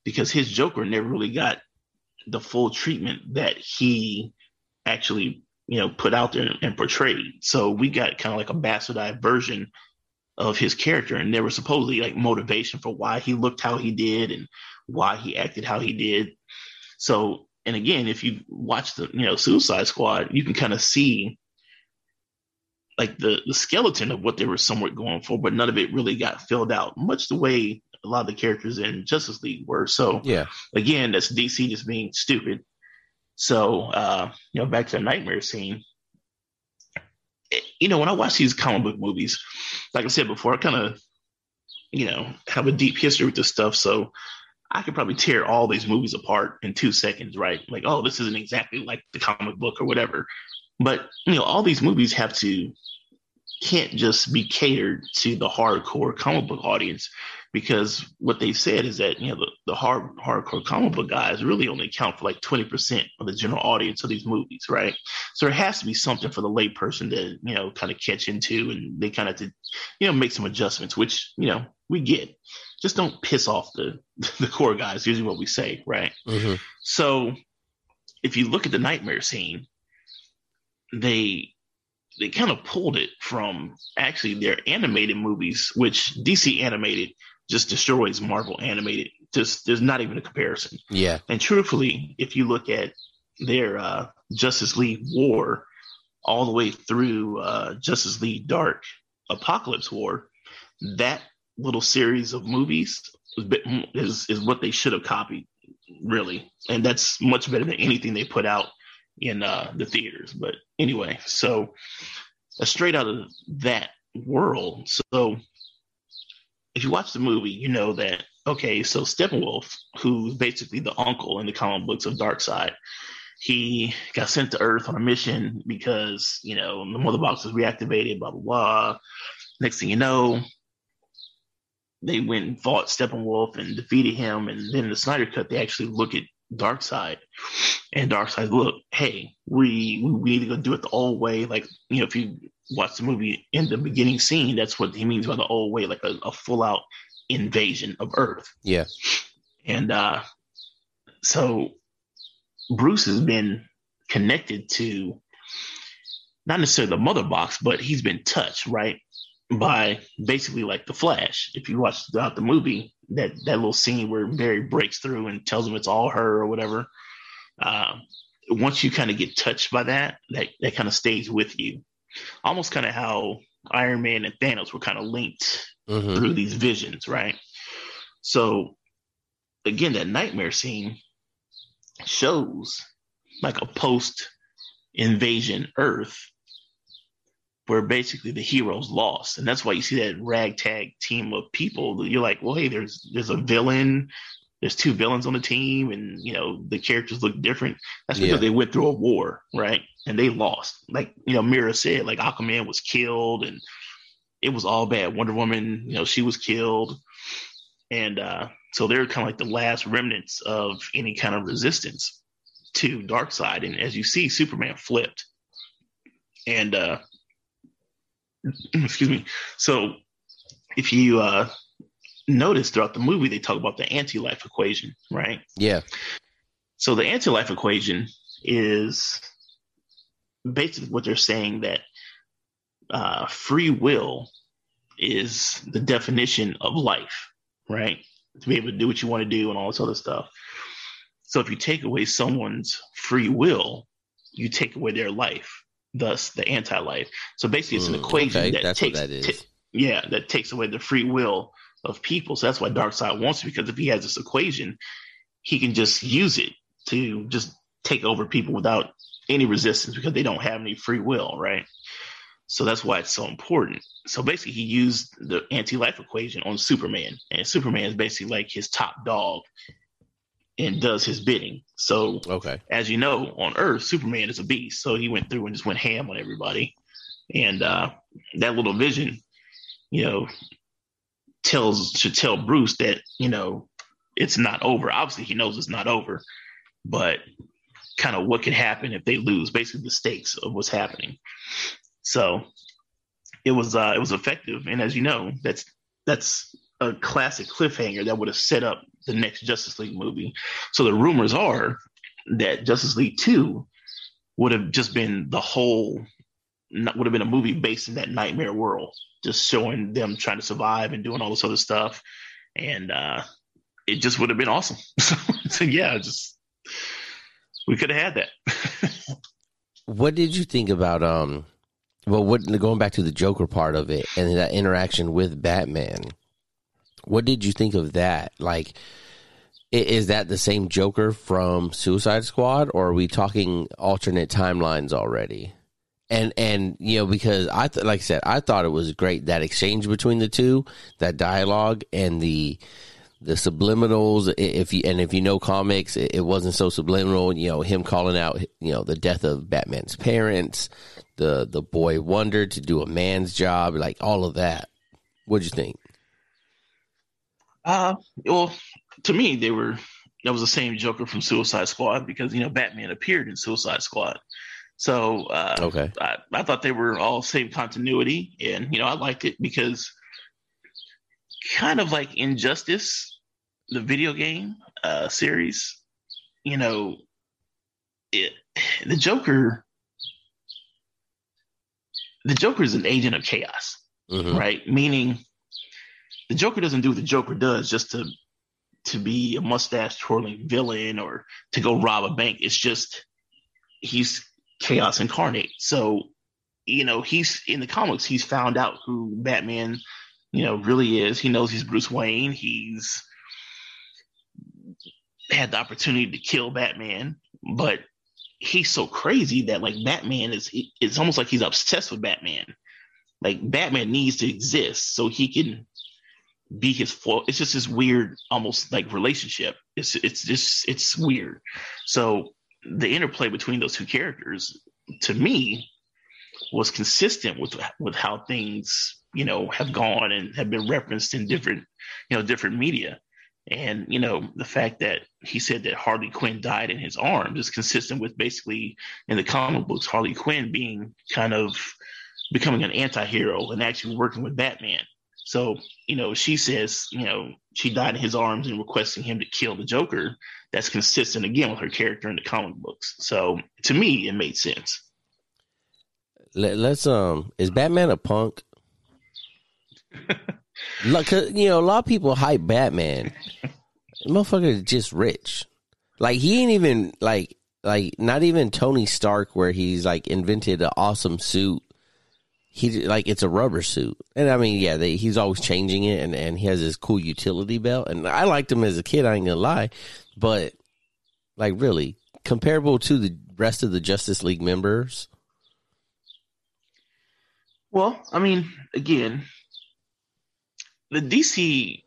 because his Joker never really got the full treatment that he actually, you know, put out there and portrayed. So we got kind of like a bastardized version of his character, and there was supposedly like motivation for why he looked how he did and why he acted how he did. So, and again, if you watch the you know Suicide Squad, you can kind of see like the the skeleton of what they were somewhat going for, but none of it really got filled out, much the way a lot of the characters in Justice League were. So, yeah, again, that's DC just being stupid. So, uh, you know, back to the nightmare scene you know, when I watch these comic book movies, like I said before, I kind of, you know, have a deep history with this stuff. So I could probably tear all these movies apart in two seconds, right? Like, oh, this isn't exactly like the comic book or whatever. But, you know, all these movies have to, can't just be catered to the hardcore comic book audience because what they said is that you know the, the hard hardcore comic book guys really only account for like 20% of the general audience of these movies right? So there has to be something for the layperson to you know kind of catch into and they kind of to you know make some adjustments which you know we get. Just don't piss off the the core guys usually what we say right? Mm-hmm. so if you look at the nightmare scene they they kind of pulled it from actually their animated movies which dc animated just destroys Marvel animated. Just there's not even a comparison. Yeah. And truthfully, if you look at their uh, Justice League War all the way through uh, Justice League Dark Apokolips War, that little series of movies is is what they should have copied, really. And that's much better than anything they put out in uh, the theaters. But anyway, so uh, straight out of that world. So if you watch the movie, you know that okay, so Steppenwolf, who's basically the uncle in the comic books of Darkseid, he got sent to Earth on a mission because you know the mother box was reactivated. Blah blah blah. Next thing you know, they went and fought Steppenwolf and defeated him. And then the Snyder Cut, they actually look at Darkseid, and Darkseid, look, hey, we we need to go do it the old way. Like you know, if you watch the movie in the beginning scene, that's what he means by the old way, like a, a full out invasion of Earth. Yeah. And uh, so Bruce has been connected to not necessarily the mother box, but he's been touched, right? By basically like the Flash. If you watch throughout the movie, that that little scene where Barry breaks through and tells him it's all her or whatever. Uh, once you kind of get touched by that, that that kind of stays with you almost kind of how Iron Man and Thanos were kind of linked mm-hmm. through these visions, right? So again, that nightmare scene shows like a post invasion Earth where basically the heroes lost, and that's why you see that ragtag team of people. You're like, well, hey, there's there's a villain, there's two villains on the team, and you know the characters look different. That's because yeah. they went through a war, right? And they lost. Like you know, Mera said, like Aquaman was killed, and it was all bad. Wonder Woman, you know, she was killed, and uh, so they're kind of like the last remnants of any kind of resistance to Darkseid. And as you see, Superman flipped, and uh, excuse me. So if you uh, notice throughout the movie, they talk about the anti-life equation, right? Yeah. So the anti-life equation is basically what they're saying that uh, free will is the definition of life, right? To be able to do what you want to do and all this other stuff. So if you take away someone's free will, you take away their life, thus the anti-life. So basically, it's an mm, equation okay, that takes, that t- yeah, that takes away the free will of people. So that's why Darkseid wants it because if he has this equation, he can just use it to just take over people without any resistance because they don't have any free will, right? So that's why it's so important. So basically, he used the anti-life equation on Superman, and Superman is basically like his top dog and does his bidding. So, okay, as you know, on Earth, Superman is a beast. So he went through and just went ham on everybody, and uh, that little vision, you know, tells should tell Bruce that you know it's not over. Obviously, he knows it's not over, but kind of what could happen if they lose. Basically, the stakes of what's happening. So it was uh, it was effective, and as you know, that's that's a classic cliffhanger that would have set up the next Justice League movie. So the rumors are that Justice League Two would have just been the whole would have been a movie based in that nightmare world, just showing them trying to survive and doing all this other stuff, and uh, it just would have been awesome. so, so yeah, just we could have had that. what did you think about um well, what going back to the Joker part of it and that interaction with Batman, what did you think of that? Like, is that the same Joker from Suicide Squad, or are we talking alternate timelines already? And and you know because I th- like I said I thought it was great that exchange between the two, that dialogue and the the subliminals. If you and if you know comics, it, wasn't so subliminal. You know him calling out you know the death of Batman's parents the the boy wonder to do a man's job, like all of that. What'd you think? Uh, well, to me, they were that was the same Joker from Suicide Squad because you know Batman appeared in Suicide Squad. So uh, okay, I, I thought they were all same continuity, and you know I liked it because kind of like Injustice, the video game uh, series. You know, it the Joker the Joker is an agent of chaos, mm-hmm. right? Meaning the Joker doesn't do what the Joker does just to to be a mustache twirling villain or to go rob a bank. It's just he's chaos incarnate. So, you know, he's in the comics, he's found out who Batman, you know, really is. He knows he's Bruce Wayne. He's had the opportunity to kill Batman, but he's so crazy that like Batman is it's almost like he's obsessed with Batman. Like Batman needs to exist so he can be his fault. It's just this weird, almost like relationship. It's it's just it's weird. So the interplay between those two characters, to me, was consistent with with how things you know have gone and have been referenced in different you know different media. And, you know, the fact that he said that Harley Quinn died in his arms is consistent with basically in the comic books, Harley Quinn being kind of becoming an anti hero and actually working with Batman. So, you know, she says, you know, she died in his arms and requesting him to kill the Joker. That's consistent again with her character in the comic books. So to me, it made sense. Let, us um, is Batman a punk? Look, you know, a lot of people hype Batman. Motherfucker is just rich. Like he ain't even like like not even Tony Stark where he's like invented an awesome suit. He like it's a rubber suit, and I mean, yeah, they, he's always changing it, and and he has this cool utility belt, and I liked him as a kid. I ain't gonna lie, but like really comparable to the rest of the Justice League members? Well, I mean, again, the DC,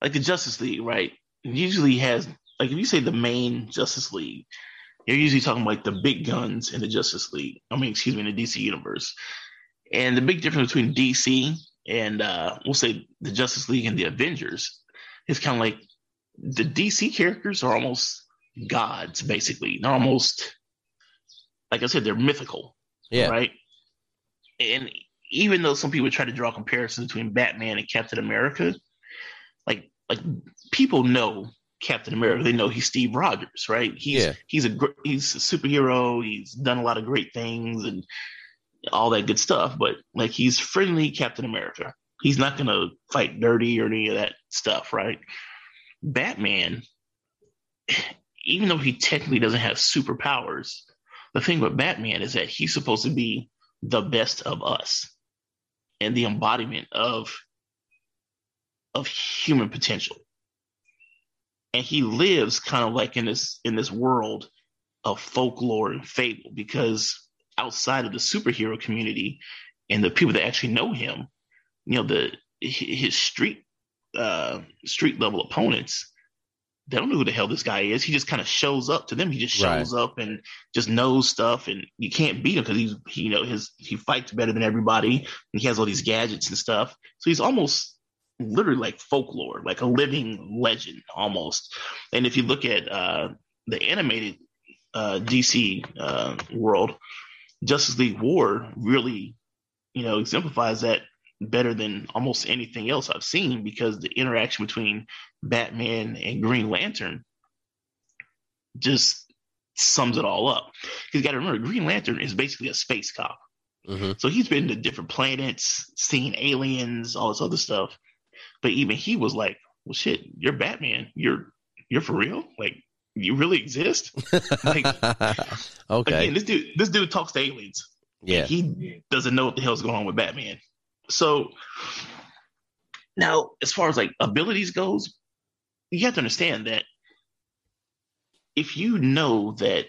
like the Justice League, right? Usually has like if you say the main Justice League, you're usually talking like the big guns in the Justice League. I mean, excuse me, in the DC universe. And the big difference between DC and uh, we'll say the Justice League and the Avengers is kind of like the DC characters are almost gods, basically. They're almost, like I said, they're mythical. Yeah. Right. And even though some people try to draw comparisons between Batman and Captain America, like like people know Captain America. They know he's Steve Rogers, right? He's Yeah. he's a he's a superhero. He's done a lot of great things and all that good stuff. But like he's friendly Captain America. He's not gonna fight dirty or any of that stuff, right? Batman, even though he technically doesn't have superpowers, the thing with Batman is that he's supposed to be the best of us and the embodiment of of human potential. And he lives kind of like in this in this world of folklore and fable because outside of the superhero community and the people that actually know him, you know, the his street uh street level opponents they don't know who the hell this guy is. He just kind of shows up to them. He just shows up and just knows stuff, and you can't beat him because he's he, you know his he fights better than everybody, and he has all these gadgets and stuff. So he's almost literally like folklore, like a living legend almost. And if you look at uh, the animated uh, DC uh, world, Justice League War really, you know, exemplifies that better than almost anything else I've seen because the interaction between Batman and Green Lantern just sums it all up. Because you got to remember, Green Lantern is basically a space cop. hmm So he's been to different planets, seen aliens, all this other stuff. But even he was like, "Well, shit, you're Batman. You're you're for real. Like, you really exist." Like, okay. Again, this dude, this dude talks to aliens. yeah. He doesn't know what the hell's going on with Batman. So now, as far as like abilities goes, you have to understand that if you know that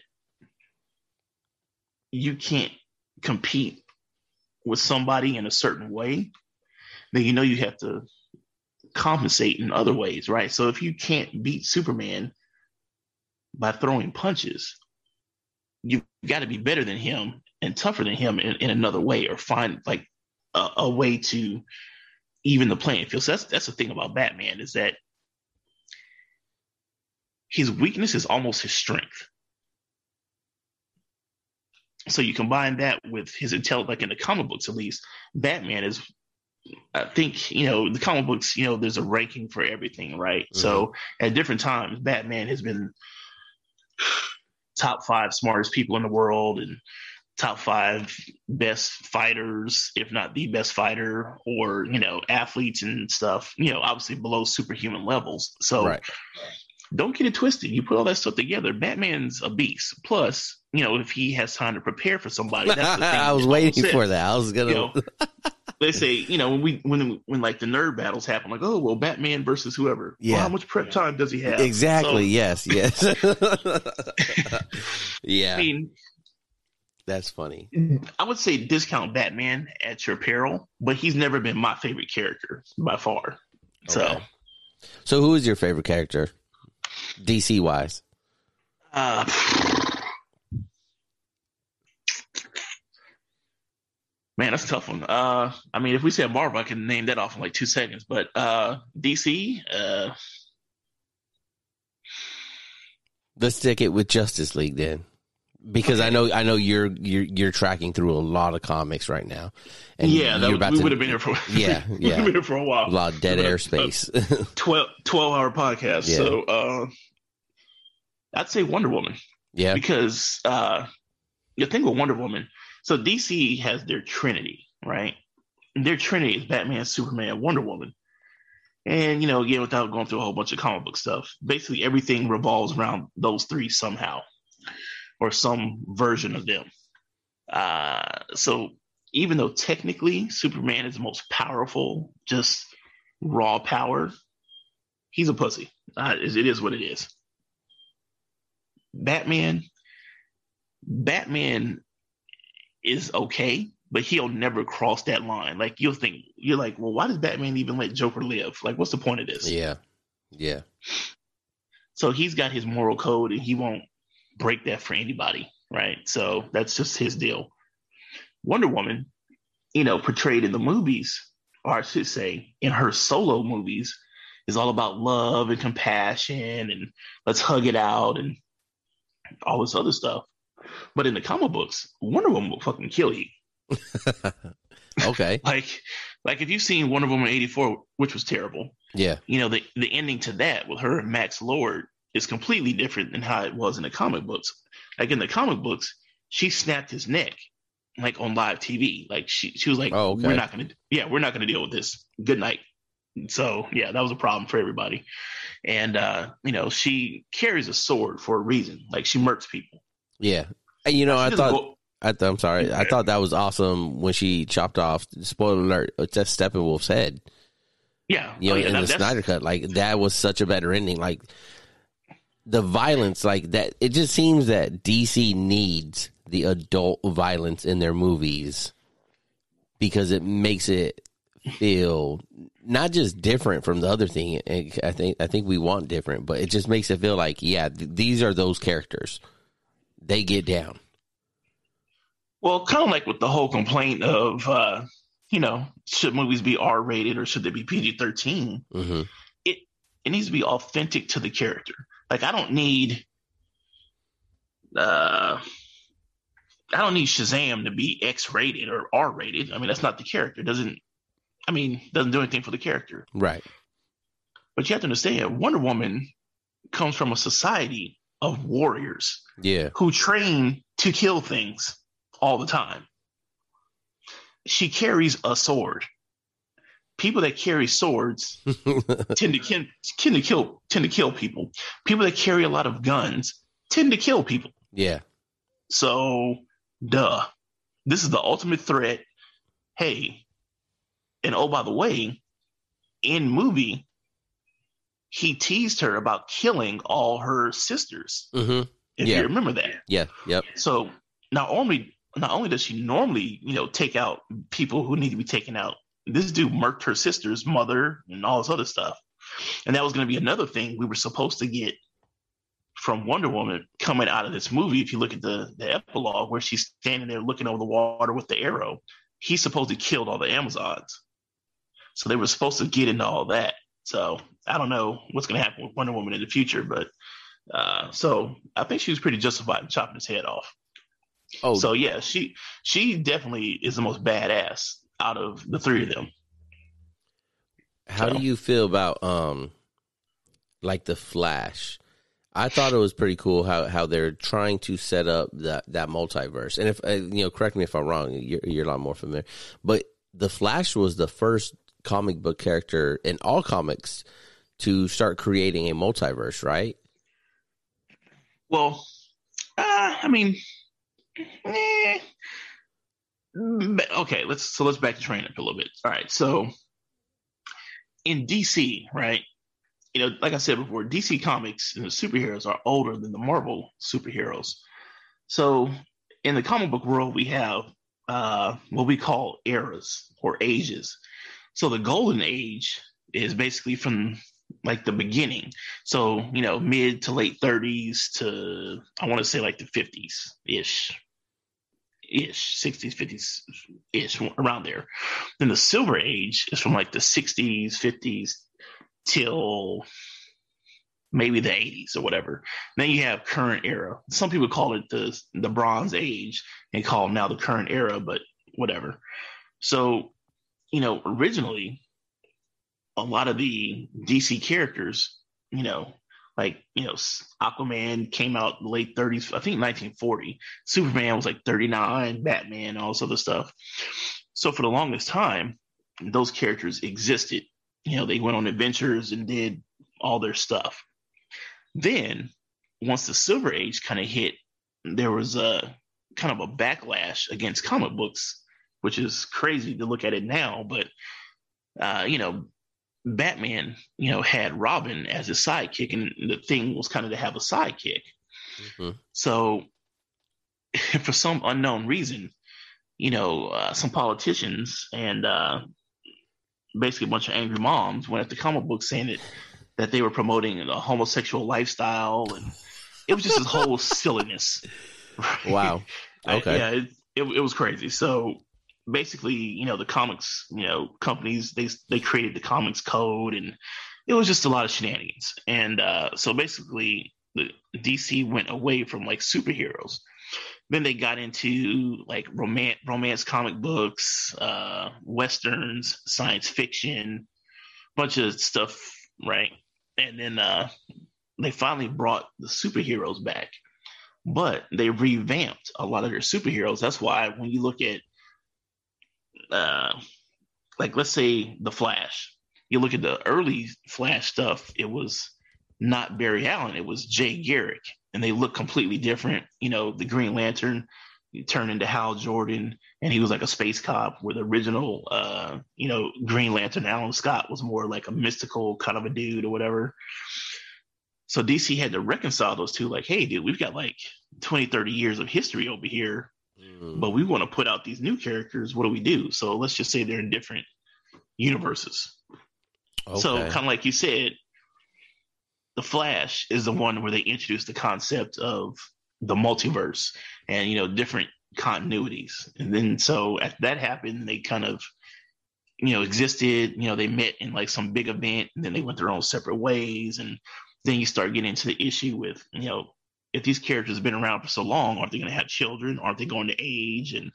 you can't compete with somebody in a certain way, then you know you have to compensate in other ways, right? So if you can't beat Superman by throwing punches, you've got to be better than him and tougher than him in, in another way or find like a, a way to even the playing field. So that's that's the thing about Batman is that his weakness is almost his strength. So you combine that with his intelligence, like in the comic books at least, Batman is I think, you know, the comic books, you know, there's a ranking for everything, right? Mm-hmm. So at different times, Batman has been top five smartest people in the world and top five best fighters, if not the best fighter, or you know, athletes and stuff. You know, obviously below superhuman levels. So Right. don't get it twisted. You put all that stuff together. Batman's a beast. Plus, you know, if he has time to prepare for somebody, that's the thing. I was waiting for that. I was gonna. You know, they say, you know, when we when when like the nerd battles happen, like, oh well, Batman versus whoever. Yeah. Well, how much prep time does he have? exactly. yes. Yes. Yeah. I mean, That's funny. I would say discount Batman at your peril, but he's never been my favorite character by far. So, So, who is your favorite character, DC wise? uh, man, that's a tough one. Uh, I mean, if we say Marvel, I can name that off in like two seconds. But uh, DC, uh, Let's stick it with Justice League then, because I know I know you're you're you're tracking through a lot of comics right now, and yeah, that, about we would have been here for Yeah, yeah. been here for a while. a lot of dead air would've- space. 12, 12 hour podcast. Yeah. So, uh, I'd say Wonder Woman. yeah. because uh, the thing with Wonder Woman, so DC has their Trinity, right? And their Trinity is Batman, Superman, Wonder Woman. And, you know, again, without going through a whole bunch of comic book stuff, basically everything revolves around those three somehow or some version of them. Uh, so even though technically Superman is the most powerful, just raw power, he's a pussy. Uh, it it is what it is. Batman, Batman is okay, but he'll never cross that line. Like you'll think you're like, well, why does Batman even let Joker live? Like, what's the point of this? Yeah, yeah. So he's got his moral code, and he won't break that for anybody, right? So that's just his deal. Wonder Woman, you know, portrayed in the movies, or I should say, in her solo movies, is all about love and compassion and let's hug it out and all this other stuff. But in the comic books, Wonder Woman will fucking kill you. okay. like, like if you've seen Wonder Woman eighty four, which was terrible. Yeah. You know the the ending to that with her and Max Lord is completely different than how it was in the comic books. Like in the comic books, she snapped his neck, like on live TV. Like she she was like, oh, okay. "We're not gonna, yeah, we're not gonna deal with this. Good night." So yeah, that was a problem for everybody. And uh, you know, she carries a sword for a reason. Like she murks people. Yeah. You know, I thought go- I th- I'm sorry. I thought that was awesome when she chopped off. Spoiler alert! Uh, that's Steppenwolf's head. Yeah, you know, oh, yeah, in that, the Snyder cut, like that was such a better ending. Like the violence, like that. It just seems that DC needs the adult violence in their movies because it makes it feel not just different from the other thing. I think I think we want different, but it just makes it feel like yeah, th- these are those characters. They get down. Well, kind of like with the whole complaint of, uh, you know, should movies be R rated or should they be PG 13? Mm-hmm. It, it needs to be authentic to the character. Like, I don't need, uh, I don't need Shazam to be X rated or R rated. I mean, that's not the character. It doesn't, I mean, doesn't do anything for the character. Right. But you have to understand, Wonder Woman comes from a society of warriors. Yeah. Who train to kill things all the time. She carries a sword. People that carry swords tend to tend to kill tend to kill people. People that carry a lot of guns tend to kill people. Yeah. So, duh. This is the ultimate threat. Hey, and oh by the way, in movie, he teased her about killing all her sisters. Mm-hmm. If Yeah. you remember that. Yeah. Yep. So not only not only does she normally, you know, take out people who need to be taken out, this dude murked her sister's mother and all this other stuff. And that was going to be another thing we were supposed to get from Wonder Woman coming out of this movie. If you look at the, the epilogue where she's standing there looking over the water with the arrow, he supposedly killed all the Amazons. So they were supposed to get into all that. So I don't know what's going to happen with Wonder Woman in the future, but uh, so I think she was pretty justified in chopping his head off. Oh, So yeah, she she definitely is the most badass out of the three of them. How So- do you feel about um like the Flash? I thought it was pretty cool how, how they're trying to set up that that multiverse. And if uh, you know, correct me if I'm wrong. You're, you're a lot more familiar, but the Flash was the first comic book character in all comics to start creating a multiverse, right? Well, uh, I mean, eh. Okay, let's so let's back the train up a little bit. All right, so in DC, right? You know, like I said before, DC comics and the superheroes are older than the Marvel superheroes. So in the comic book world, we have uh, what we call eras or ages. So the golden age is basically from like the beginning. So, you know, mid to late 30s to, I want to say like the 50s ish, ish, 60s, 50s ish, around there. Then the silver age is from like the 60s, 50s till maybe the 80s or whatever. Then you have current era. Some people call it the the bronze age and call now the current era, but whatever. So, you know, originally a lot of the DC characters, you know, like, you know, Aquaman came out late 30s, I think 1940. Superman was like 39, Batman, all this other stuff. So for the longest time, those characters existed. You know, they went on adventures and did all their stuff. Then, once the Silver Age kind of hit, there was a kind of a backlash against comic books, which is crazy to look at it now. But, uh, you know, Batman, you know, had Robin as his sidekick, and the thing was kind of to have a sidekick. Mm-hmm. So, for some unknown reason, you know, uh, some politicians and uh, basically a bunch of angry moms went at the comic book saying that that they were promoting a homosexual lifestyle, and it was just this whole silliness. Wow. Okay. Yeah, it, it, it was crazy. So basically, you know, the comics, you know, companies they they created the comics code, and it was just a lot of shenanigans. And uh, so basically, the DC went away from like superheroes. Then they got into like romance, romance comic books, uh, westerns, science fiction, bunch of stuff, right? And then uh, they finally brought the superheroes back, but they revamped a lot of their superheroes. That's why when you look at uh, like let's say the Flash. You look at the early Flash stuff; it was not Barry Allen; it was Jay Garrick, and they look completely different. You know, the Green Lantern turned into Hal Jordan, and he was like a space cop. Where the original, uh, you know, Green Lantern Alan Scott was more like a mystical kind of a dude or whatever. So DC had to reconcile those two. Like, hey, dude, we've got like 20, 30 years of history over here Mm. But we want to put out these new characters. What do we do? So let's just say they're in different universes. Okay. So kind of like you said, the Flash is the one where they introduced the concept of the multiverse and you know different continuities. And then so as that happened, they kind of you know existed. You know they met in like some big event, and then they went their own separate ways. And then you start getting into the issue with you know if these characters have been around for so long, aren't they going to have children? Aren't they going to age? And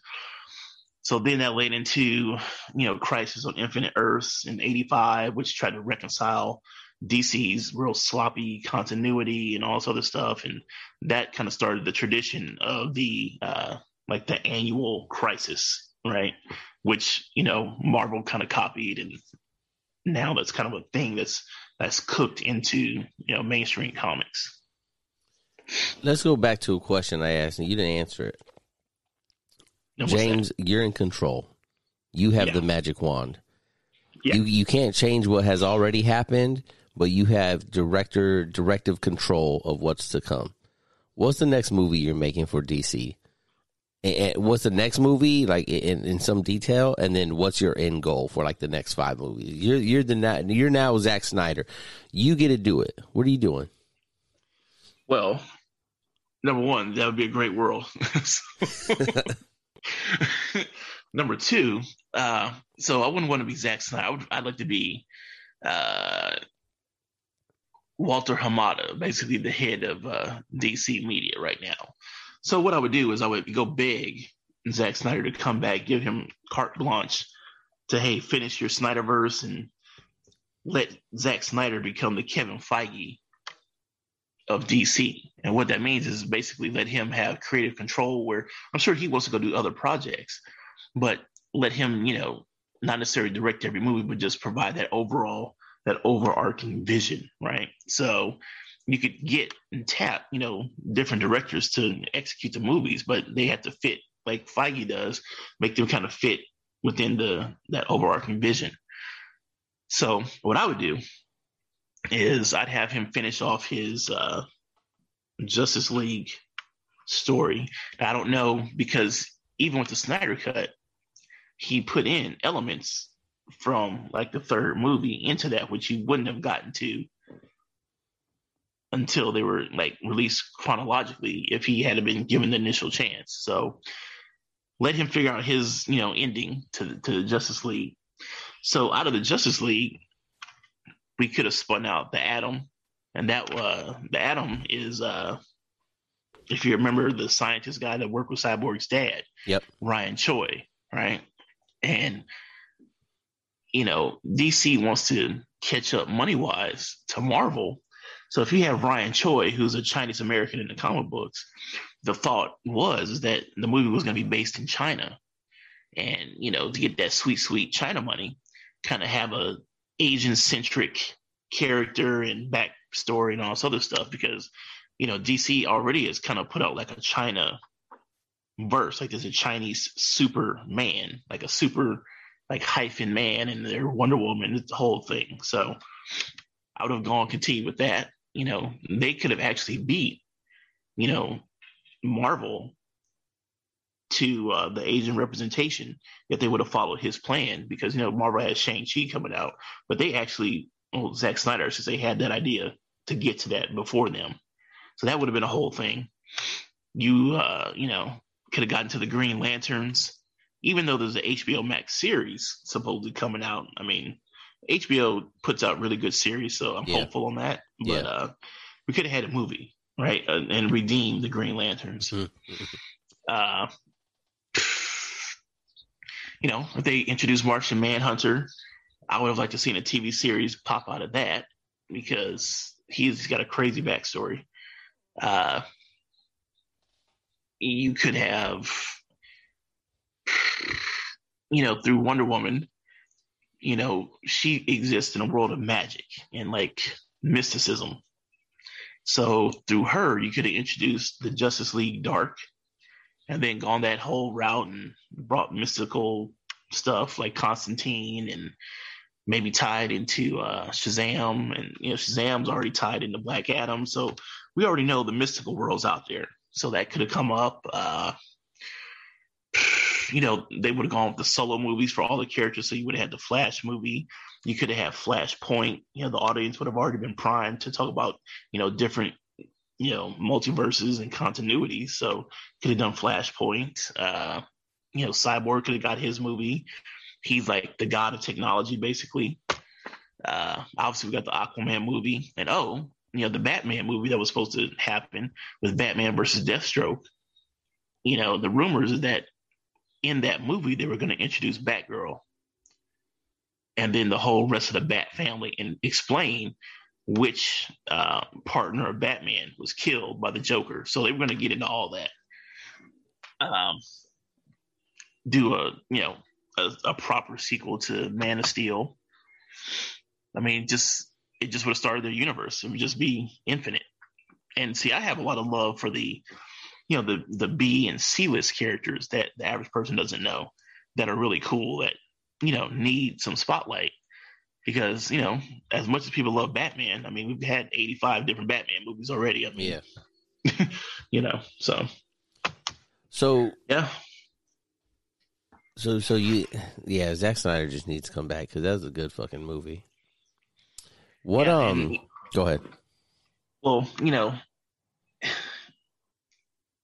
so then that led into, you know, Crisis on Infinite Earths in 85, which tried to reconcile DC's real sloppy continuity and all this other stuff. And that kind of started the tradition of the, uh, like the annual crisis, right? Which, you know, Marvel kind of copied and now that's kind of a thing that's, that's cooked into, you know, mainstream comics. Let's go back to a question I asked and you didn't answer it. James, you're in control. You have yeah. the magic wand. Yeah. You you can't change what has already happened, but you have director directive control of what's to come. What's the next movie you're making for DC? And what's the next movie like in, in some detail? And then what's your end goal for like the next five movies? You're you're the you're now Zack Snyder. You get to do it. What are you doing? Well, number one, that would be a great world. number two, uh, so I wouldn't want to be Zack Snyder. I would, I'd like to be uh, Walter Hamada, basically the head of uh, DC Media right now. So what I would do is I would go big Zack Snyder to come back, give him carte blanche to hey finish your Snyderverse and let Zack Snyder become the Kevin Feige of DC. And what that means is basically let him have creative control where I'm sure he wants to go do other projects, but let him, you know, not necessarily direct every movie, but just provide that overall, that overarching vision, right? So you could get and tap, you know, different directors to execute the movies, but they have to fit like Feige does, make them kind of fit within the that overarching vision. So what I would do is I'd have him finish off his uh, Justice League story. I don't know because even with the Snyder cut, he put in elements from like the third movie into that, which he wouldn't have gotten to until they were like released chronologically if he had been given the initial chance. So let him figure out his, you know, ending to to the Justice League. So out of the Justice League, we could have spun out the Atom, and that uh, the Atom is uh, if you remember the scientist guy that worked with Cyborg's dad, yep, Ryan Choi, right? And you know, DC wants to catch up money wise to Marvel. So if you have Ryan Choi, who's a Chinese American in the comic books, the thought was that the movie was going to be based in China, and you know, to get that sweet, sweet China money, kind of have a Asian centric character and backstory and all this other stuff because you know DC already has kind of put out like a China verse, like there's a Chinese Superman, like a super like hyphen man, and their Wonder Woman, it's the whole thing. So I would have gone continue with that. You know, they could have actually beat you know, Marvel to uh, the Asian representation if they would have followed his plan because you know Marvel has Shang Chi coming out, but they actually, well, Zack Snyder, since they had that idea to get to that before them, so that would have been a whole thing. You, uh, you know, could have gotten to the Green Lanterns, even though there's an HBO Max series supposedly coming out. I mean, HBO puts out really good series, so I'm yeah. hopeful on that. But yeah. uh, we could have had a movie, right, uh, and redeemed the Green Lanterns. Mm-hmm. uh, you know, if they introduced Martian Manhunter, I would have liked to seen a TV series pop out of that because he's got a crazy backstory. Uh, you could have, you know, through Wonder Woman, you know, she exists in a world of magic and like mysticism. So through her, you could have introduced the Justice League Dark and then gone that whole route and brought mystical stuff like Constantine and maybe tied into uh, Shazam. And, you know, Shazam's already tied into Black Adam. So we already know the mystical world's out there. So that could have come up. Uh, you know, they would have gone with the solo movies for all the characters. So you would have had the Flash movie. You could have had Flashpoint. You know, the audience would have already been primed to talk about, you know, different you know, multiverses and continuity. So could have done Flashpoint. Uh, you know, Cyborg could have got his movie. He's like the god of technology, basically. Uh, obviously, we got the Aquaman movie, and oh, you know, the Batman movie that was supposed to happen with Batman versus Deathstroke. You know, the rumors is that in that movie they were going to introduce Batgirl, and then the whole rest of the Bat family, and explain which uh, partner of Batman was killed by the Joker. So they were going to get into all that. Um, do a you know a, a, proper sequel to Man of Steel. I mean, just it just would have started their universe. It would just be infinite. And see, I have a lot of love for the you know the the B and C list characters that the average person doesn't know that are really cool that you know need some spotlight because you know, as much as people love Batman, I mean, we've had eighty five different Batman movies already. I mean, yeah, you know, so so yeah. So so you yeah, Zack Snyder just needs to come back because that was a good fucking movie. What yeah, um? And, go ahead. Well, you know,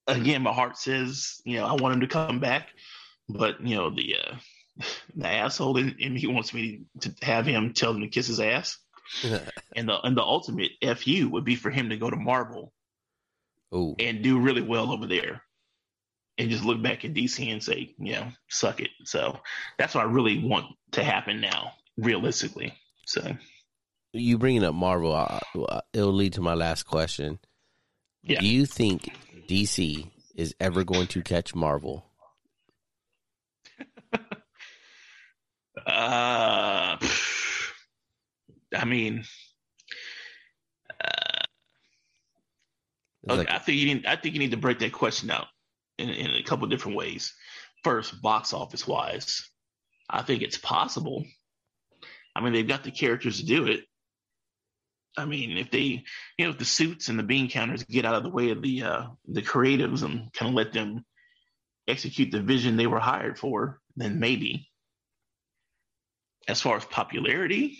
again, my heart says you know I want him to come back, but you know the uh, the asshole in, in me wants me to have him tell him to kiss his ass. and the and the ultimate fu would be for him to go to Marvel Ooh. and do really well over there, and just look back at DC and say, you know, suck it." So that's what I really want to happen now, realistically. So you bringing up Marvel, it'll lead to my last question. Yeah. Do you think DC is ever going to catch Marvel? Uh, I mean, uh, okay, like, I think you need. I think you need to break that question out in, in a couple different ways. First, box office wise, I think it's possible. I mean, they've got the characters to do it. I mean, if they, you know, if the suits and the bean counters get out of the way of the uh, the creatives and kind of let them execute the vision they were hired for, then maybe as far as popularity,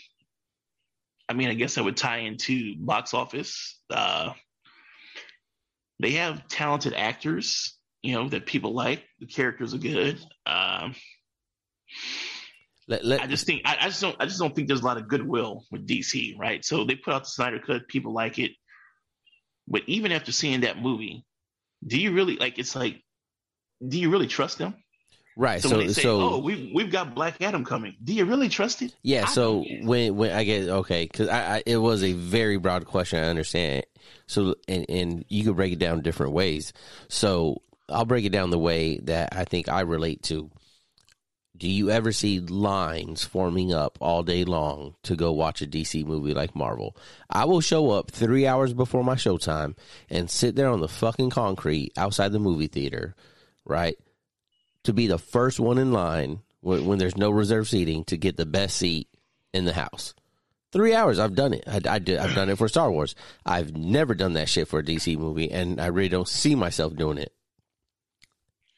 I mean, I guess I would tie into box office. Uh, they have talented actors, you know, that people like. The characters are good. Um, let, let, I just think I, I, just don't I just don't think there's a lot of goodwill with DC, right? So they put out the Snyder Cut, people like it, but even after seeing that movie, do you really like? It's like, do you really trust them? Right. So, so, say, so oh, we've we've got Black Adam coming. Do you really trust it? Yeah. I so when when I get okay, because I, I, it was a very broad question. I understand. So and and you could break it down different ways. So I'll break it down the way that I think I relate to. Do you ever see lines forming up all day long to go watch a DC movie like Marvel? I will show up three hours before my showtime and sit there on the fucking concrete outside the movie theater, right? to be the first one in line when, when there's no reserve seating to get the best seat in the house. Three hours. I've done it. I, I did. I've done it for Star Wars. I've never done that shit for a DC movie, and I really don't see myself doing it.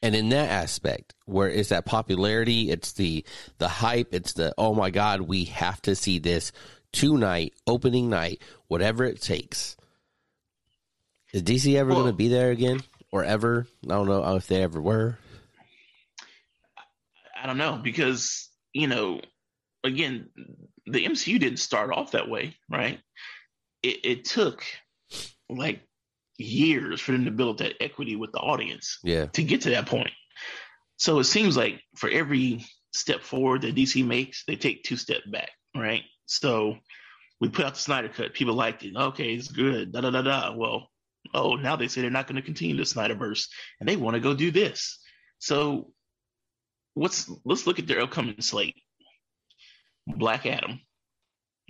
And in that aspect, where it's that popularity, it's the the hype, it's the oh my god, we have to see this tonight, opening night, whatever it takes. Is DC ever Well- going to be there again, or ever? I don't know if they ever were. I don't know because you know, again, the MCU didn't start off that way, right? It, it took like years for them to build that equity with the audience Yeah, to get to that point. So it seems like for every step forward that DC makes, they take two steps back, right? So we put out the Snyder Cut. People liked it. Okay, it's good. Da da da da. Well, oh, now they say they're not going to continue the Snyderverse, and they want to go do this. So what's let's look at their upcoming slate. Black Adam,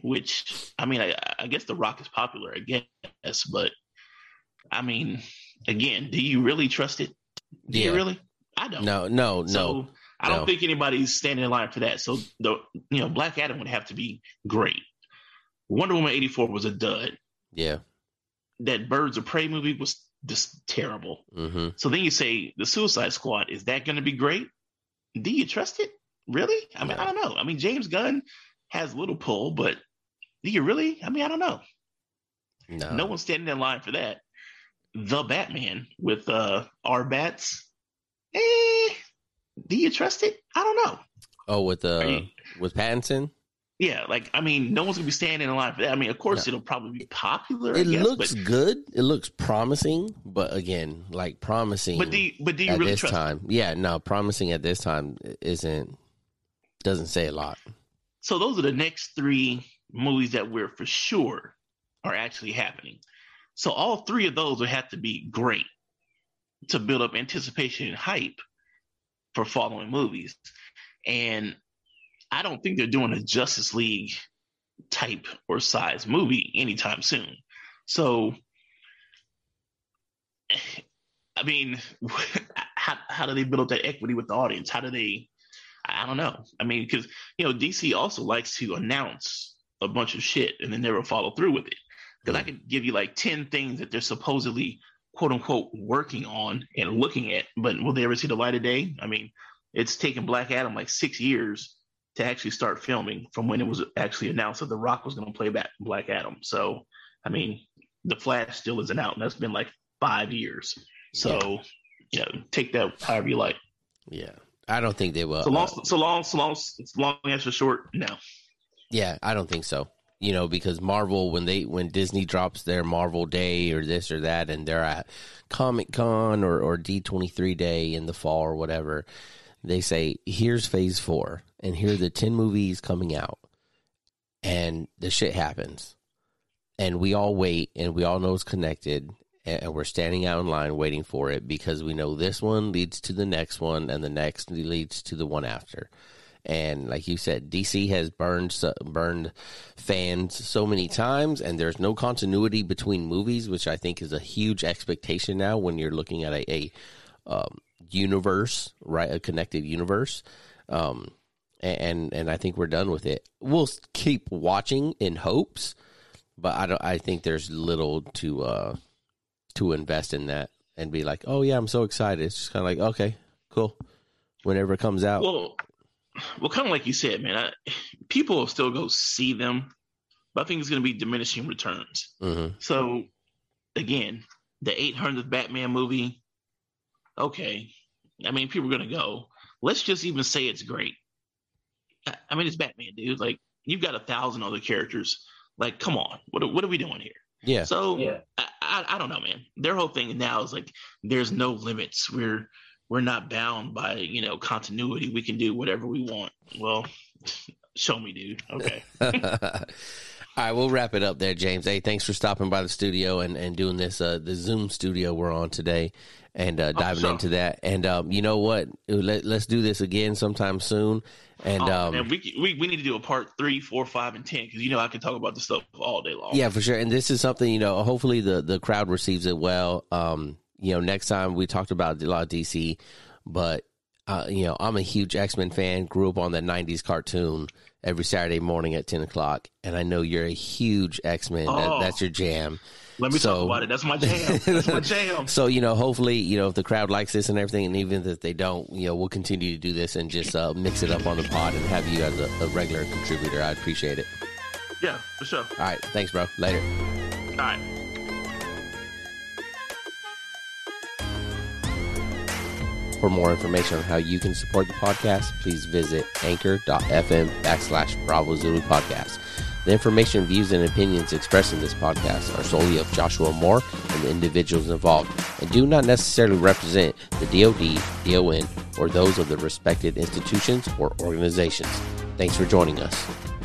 which I mean, I, I guess The Rock is popular, I guess, but I mean, again, do you really trust it? Do Yeah. you really? I don't. no, no, no. I don't no. think anybody's standing in line for that. So the you know Black Adam would have to be great. Wonder Woman eighty four was a dud. Yeah, That Birds of Prey movie was just terrible. hmm So then you say the Suicide Squad is that going to be great? Do you trust it? Really? I mean, No. I don't know. I mean, James Gunn has little pull, but do you really? I mean, I don't know. no, No one's standing in line for that. The Batman with uh our bats. Eh, do you trust it? I don't know. Oh, with uh, you- with Pattinson, Yeah, like I mean, no one's gonna be standing in line for that. I mean, of course, it'll probably be popular. I it guess, looks but, good. It looks promising, but again, like promising. but do you, but do you at really this trust? it? time, yeah, no, promising at this time isn't doesn't say a lot. So those are the next three movies that we're for sure are actually happening. So all three of those would have to be great to build up anticipation and hype for following movies. And I don't think they're doing a Justice League type or size movie anytime soon. So, I mean, how, how do they build up that equity with the audience? How do they, I don't know. I mean, because, you know, DC also likes to announce a bunch of shit and then never follow through with it. Because I could give you like 10 things that they're supposedly, quote unquote, working on and looking at, but will they ever see the light of day? I mean, it's taken Black Adam like six years to actually start filming from when it was actually announced that The Rock was going to play back Black Adam. So, I mean, The Flash still isn't out, and that's been like five years. So, you know, take that however you like. Yeah, I don't think they will. So long, uh, so long, so long, so long answer short. No, yeah, I don't think so. You know, because Marvel when they when Disney drops their Marvel Day or this or that, and they're at Comic Con or or D twenty three Day in the fall or whatever, they say here's Phase Four, and here are the ten movies coming out, and the shit happens, and we all wait, and we all know it's connected, and we're standing out in line waiting for it because we know this one leads to the next one, and the next leads to the one after. And like you said, DC has burned burned fans so many times, and there's no continuity between movies, which I think is a huge expectation now when you're looking at a, a um, universe, right? A connected universe. Um, and and I think we're done with it. We'll keep watching in hopes, but I don't. I think there's little to uh to invest in that and be like, oh yeah, I'm so excited. It's just kind of like, okay, cool. Whenever it comes out, well, well, kind of like you said, man. I, people will still go see them, but I think it's going to be diminishing returns. hmm So, again, the 800th Batman movie. Okay, I mean, people are going to go. Let's just even say it's great. I, I mean, it's Batman, dude. Like, you've got a thousand other characters. Like, come on, what are, what are we doing here? yeah, So Yeah. I, I, I don't know, man. Their whole thing now is like there's no limits. We're we're not bound by you know continuity. We can do whatever we want. Well, show me, dude. Okay. All right, we'll wrap it up there, James. Hey, thanks for stopping by the studio and, and doing this, uh, the Zoom studio we're on today and, uh, diving sure. into that. And, um, you know what? Let, let's do this again sometime soon. And, oh, um, man, we, we we need to do a part three, four, five, and ten because you know I can talk about this stuff all day long. Yeah, for sure. And this is something, you know, hopefully the, the crowd receives it well. Um, you know, next time we talked about a lot of DC, but uh, you know, I'm a huge X Men fan. Grew up on the '90s cartoon every Saturday morning at 10 o'clock, and I know you're a huge X Men. Oh. That, that's your jam. Let me So- talk about it. That's my jam. That's my jam. So you know, hopefully, you know, if the crowd likes this and everything, and even if they don't, you know, we'll continue to do this and just uh, mix it up on the pod and have you as a, a regular contributor. I appreciate it. Yeah, for sure. All right, thanks, bro. Later. All right. For more information on how you can support the podcast, please visit anchor.fm backslash Bravo Zulu Podcast. The information, views, and opinions expressed in this podcast are solely of Joshua Moore and the individuals involved and do not necessarily represent the DoD, DON, or those of the respected institutions or organizations. Thanks for joining us.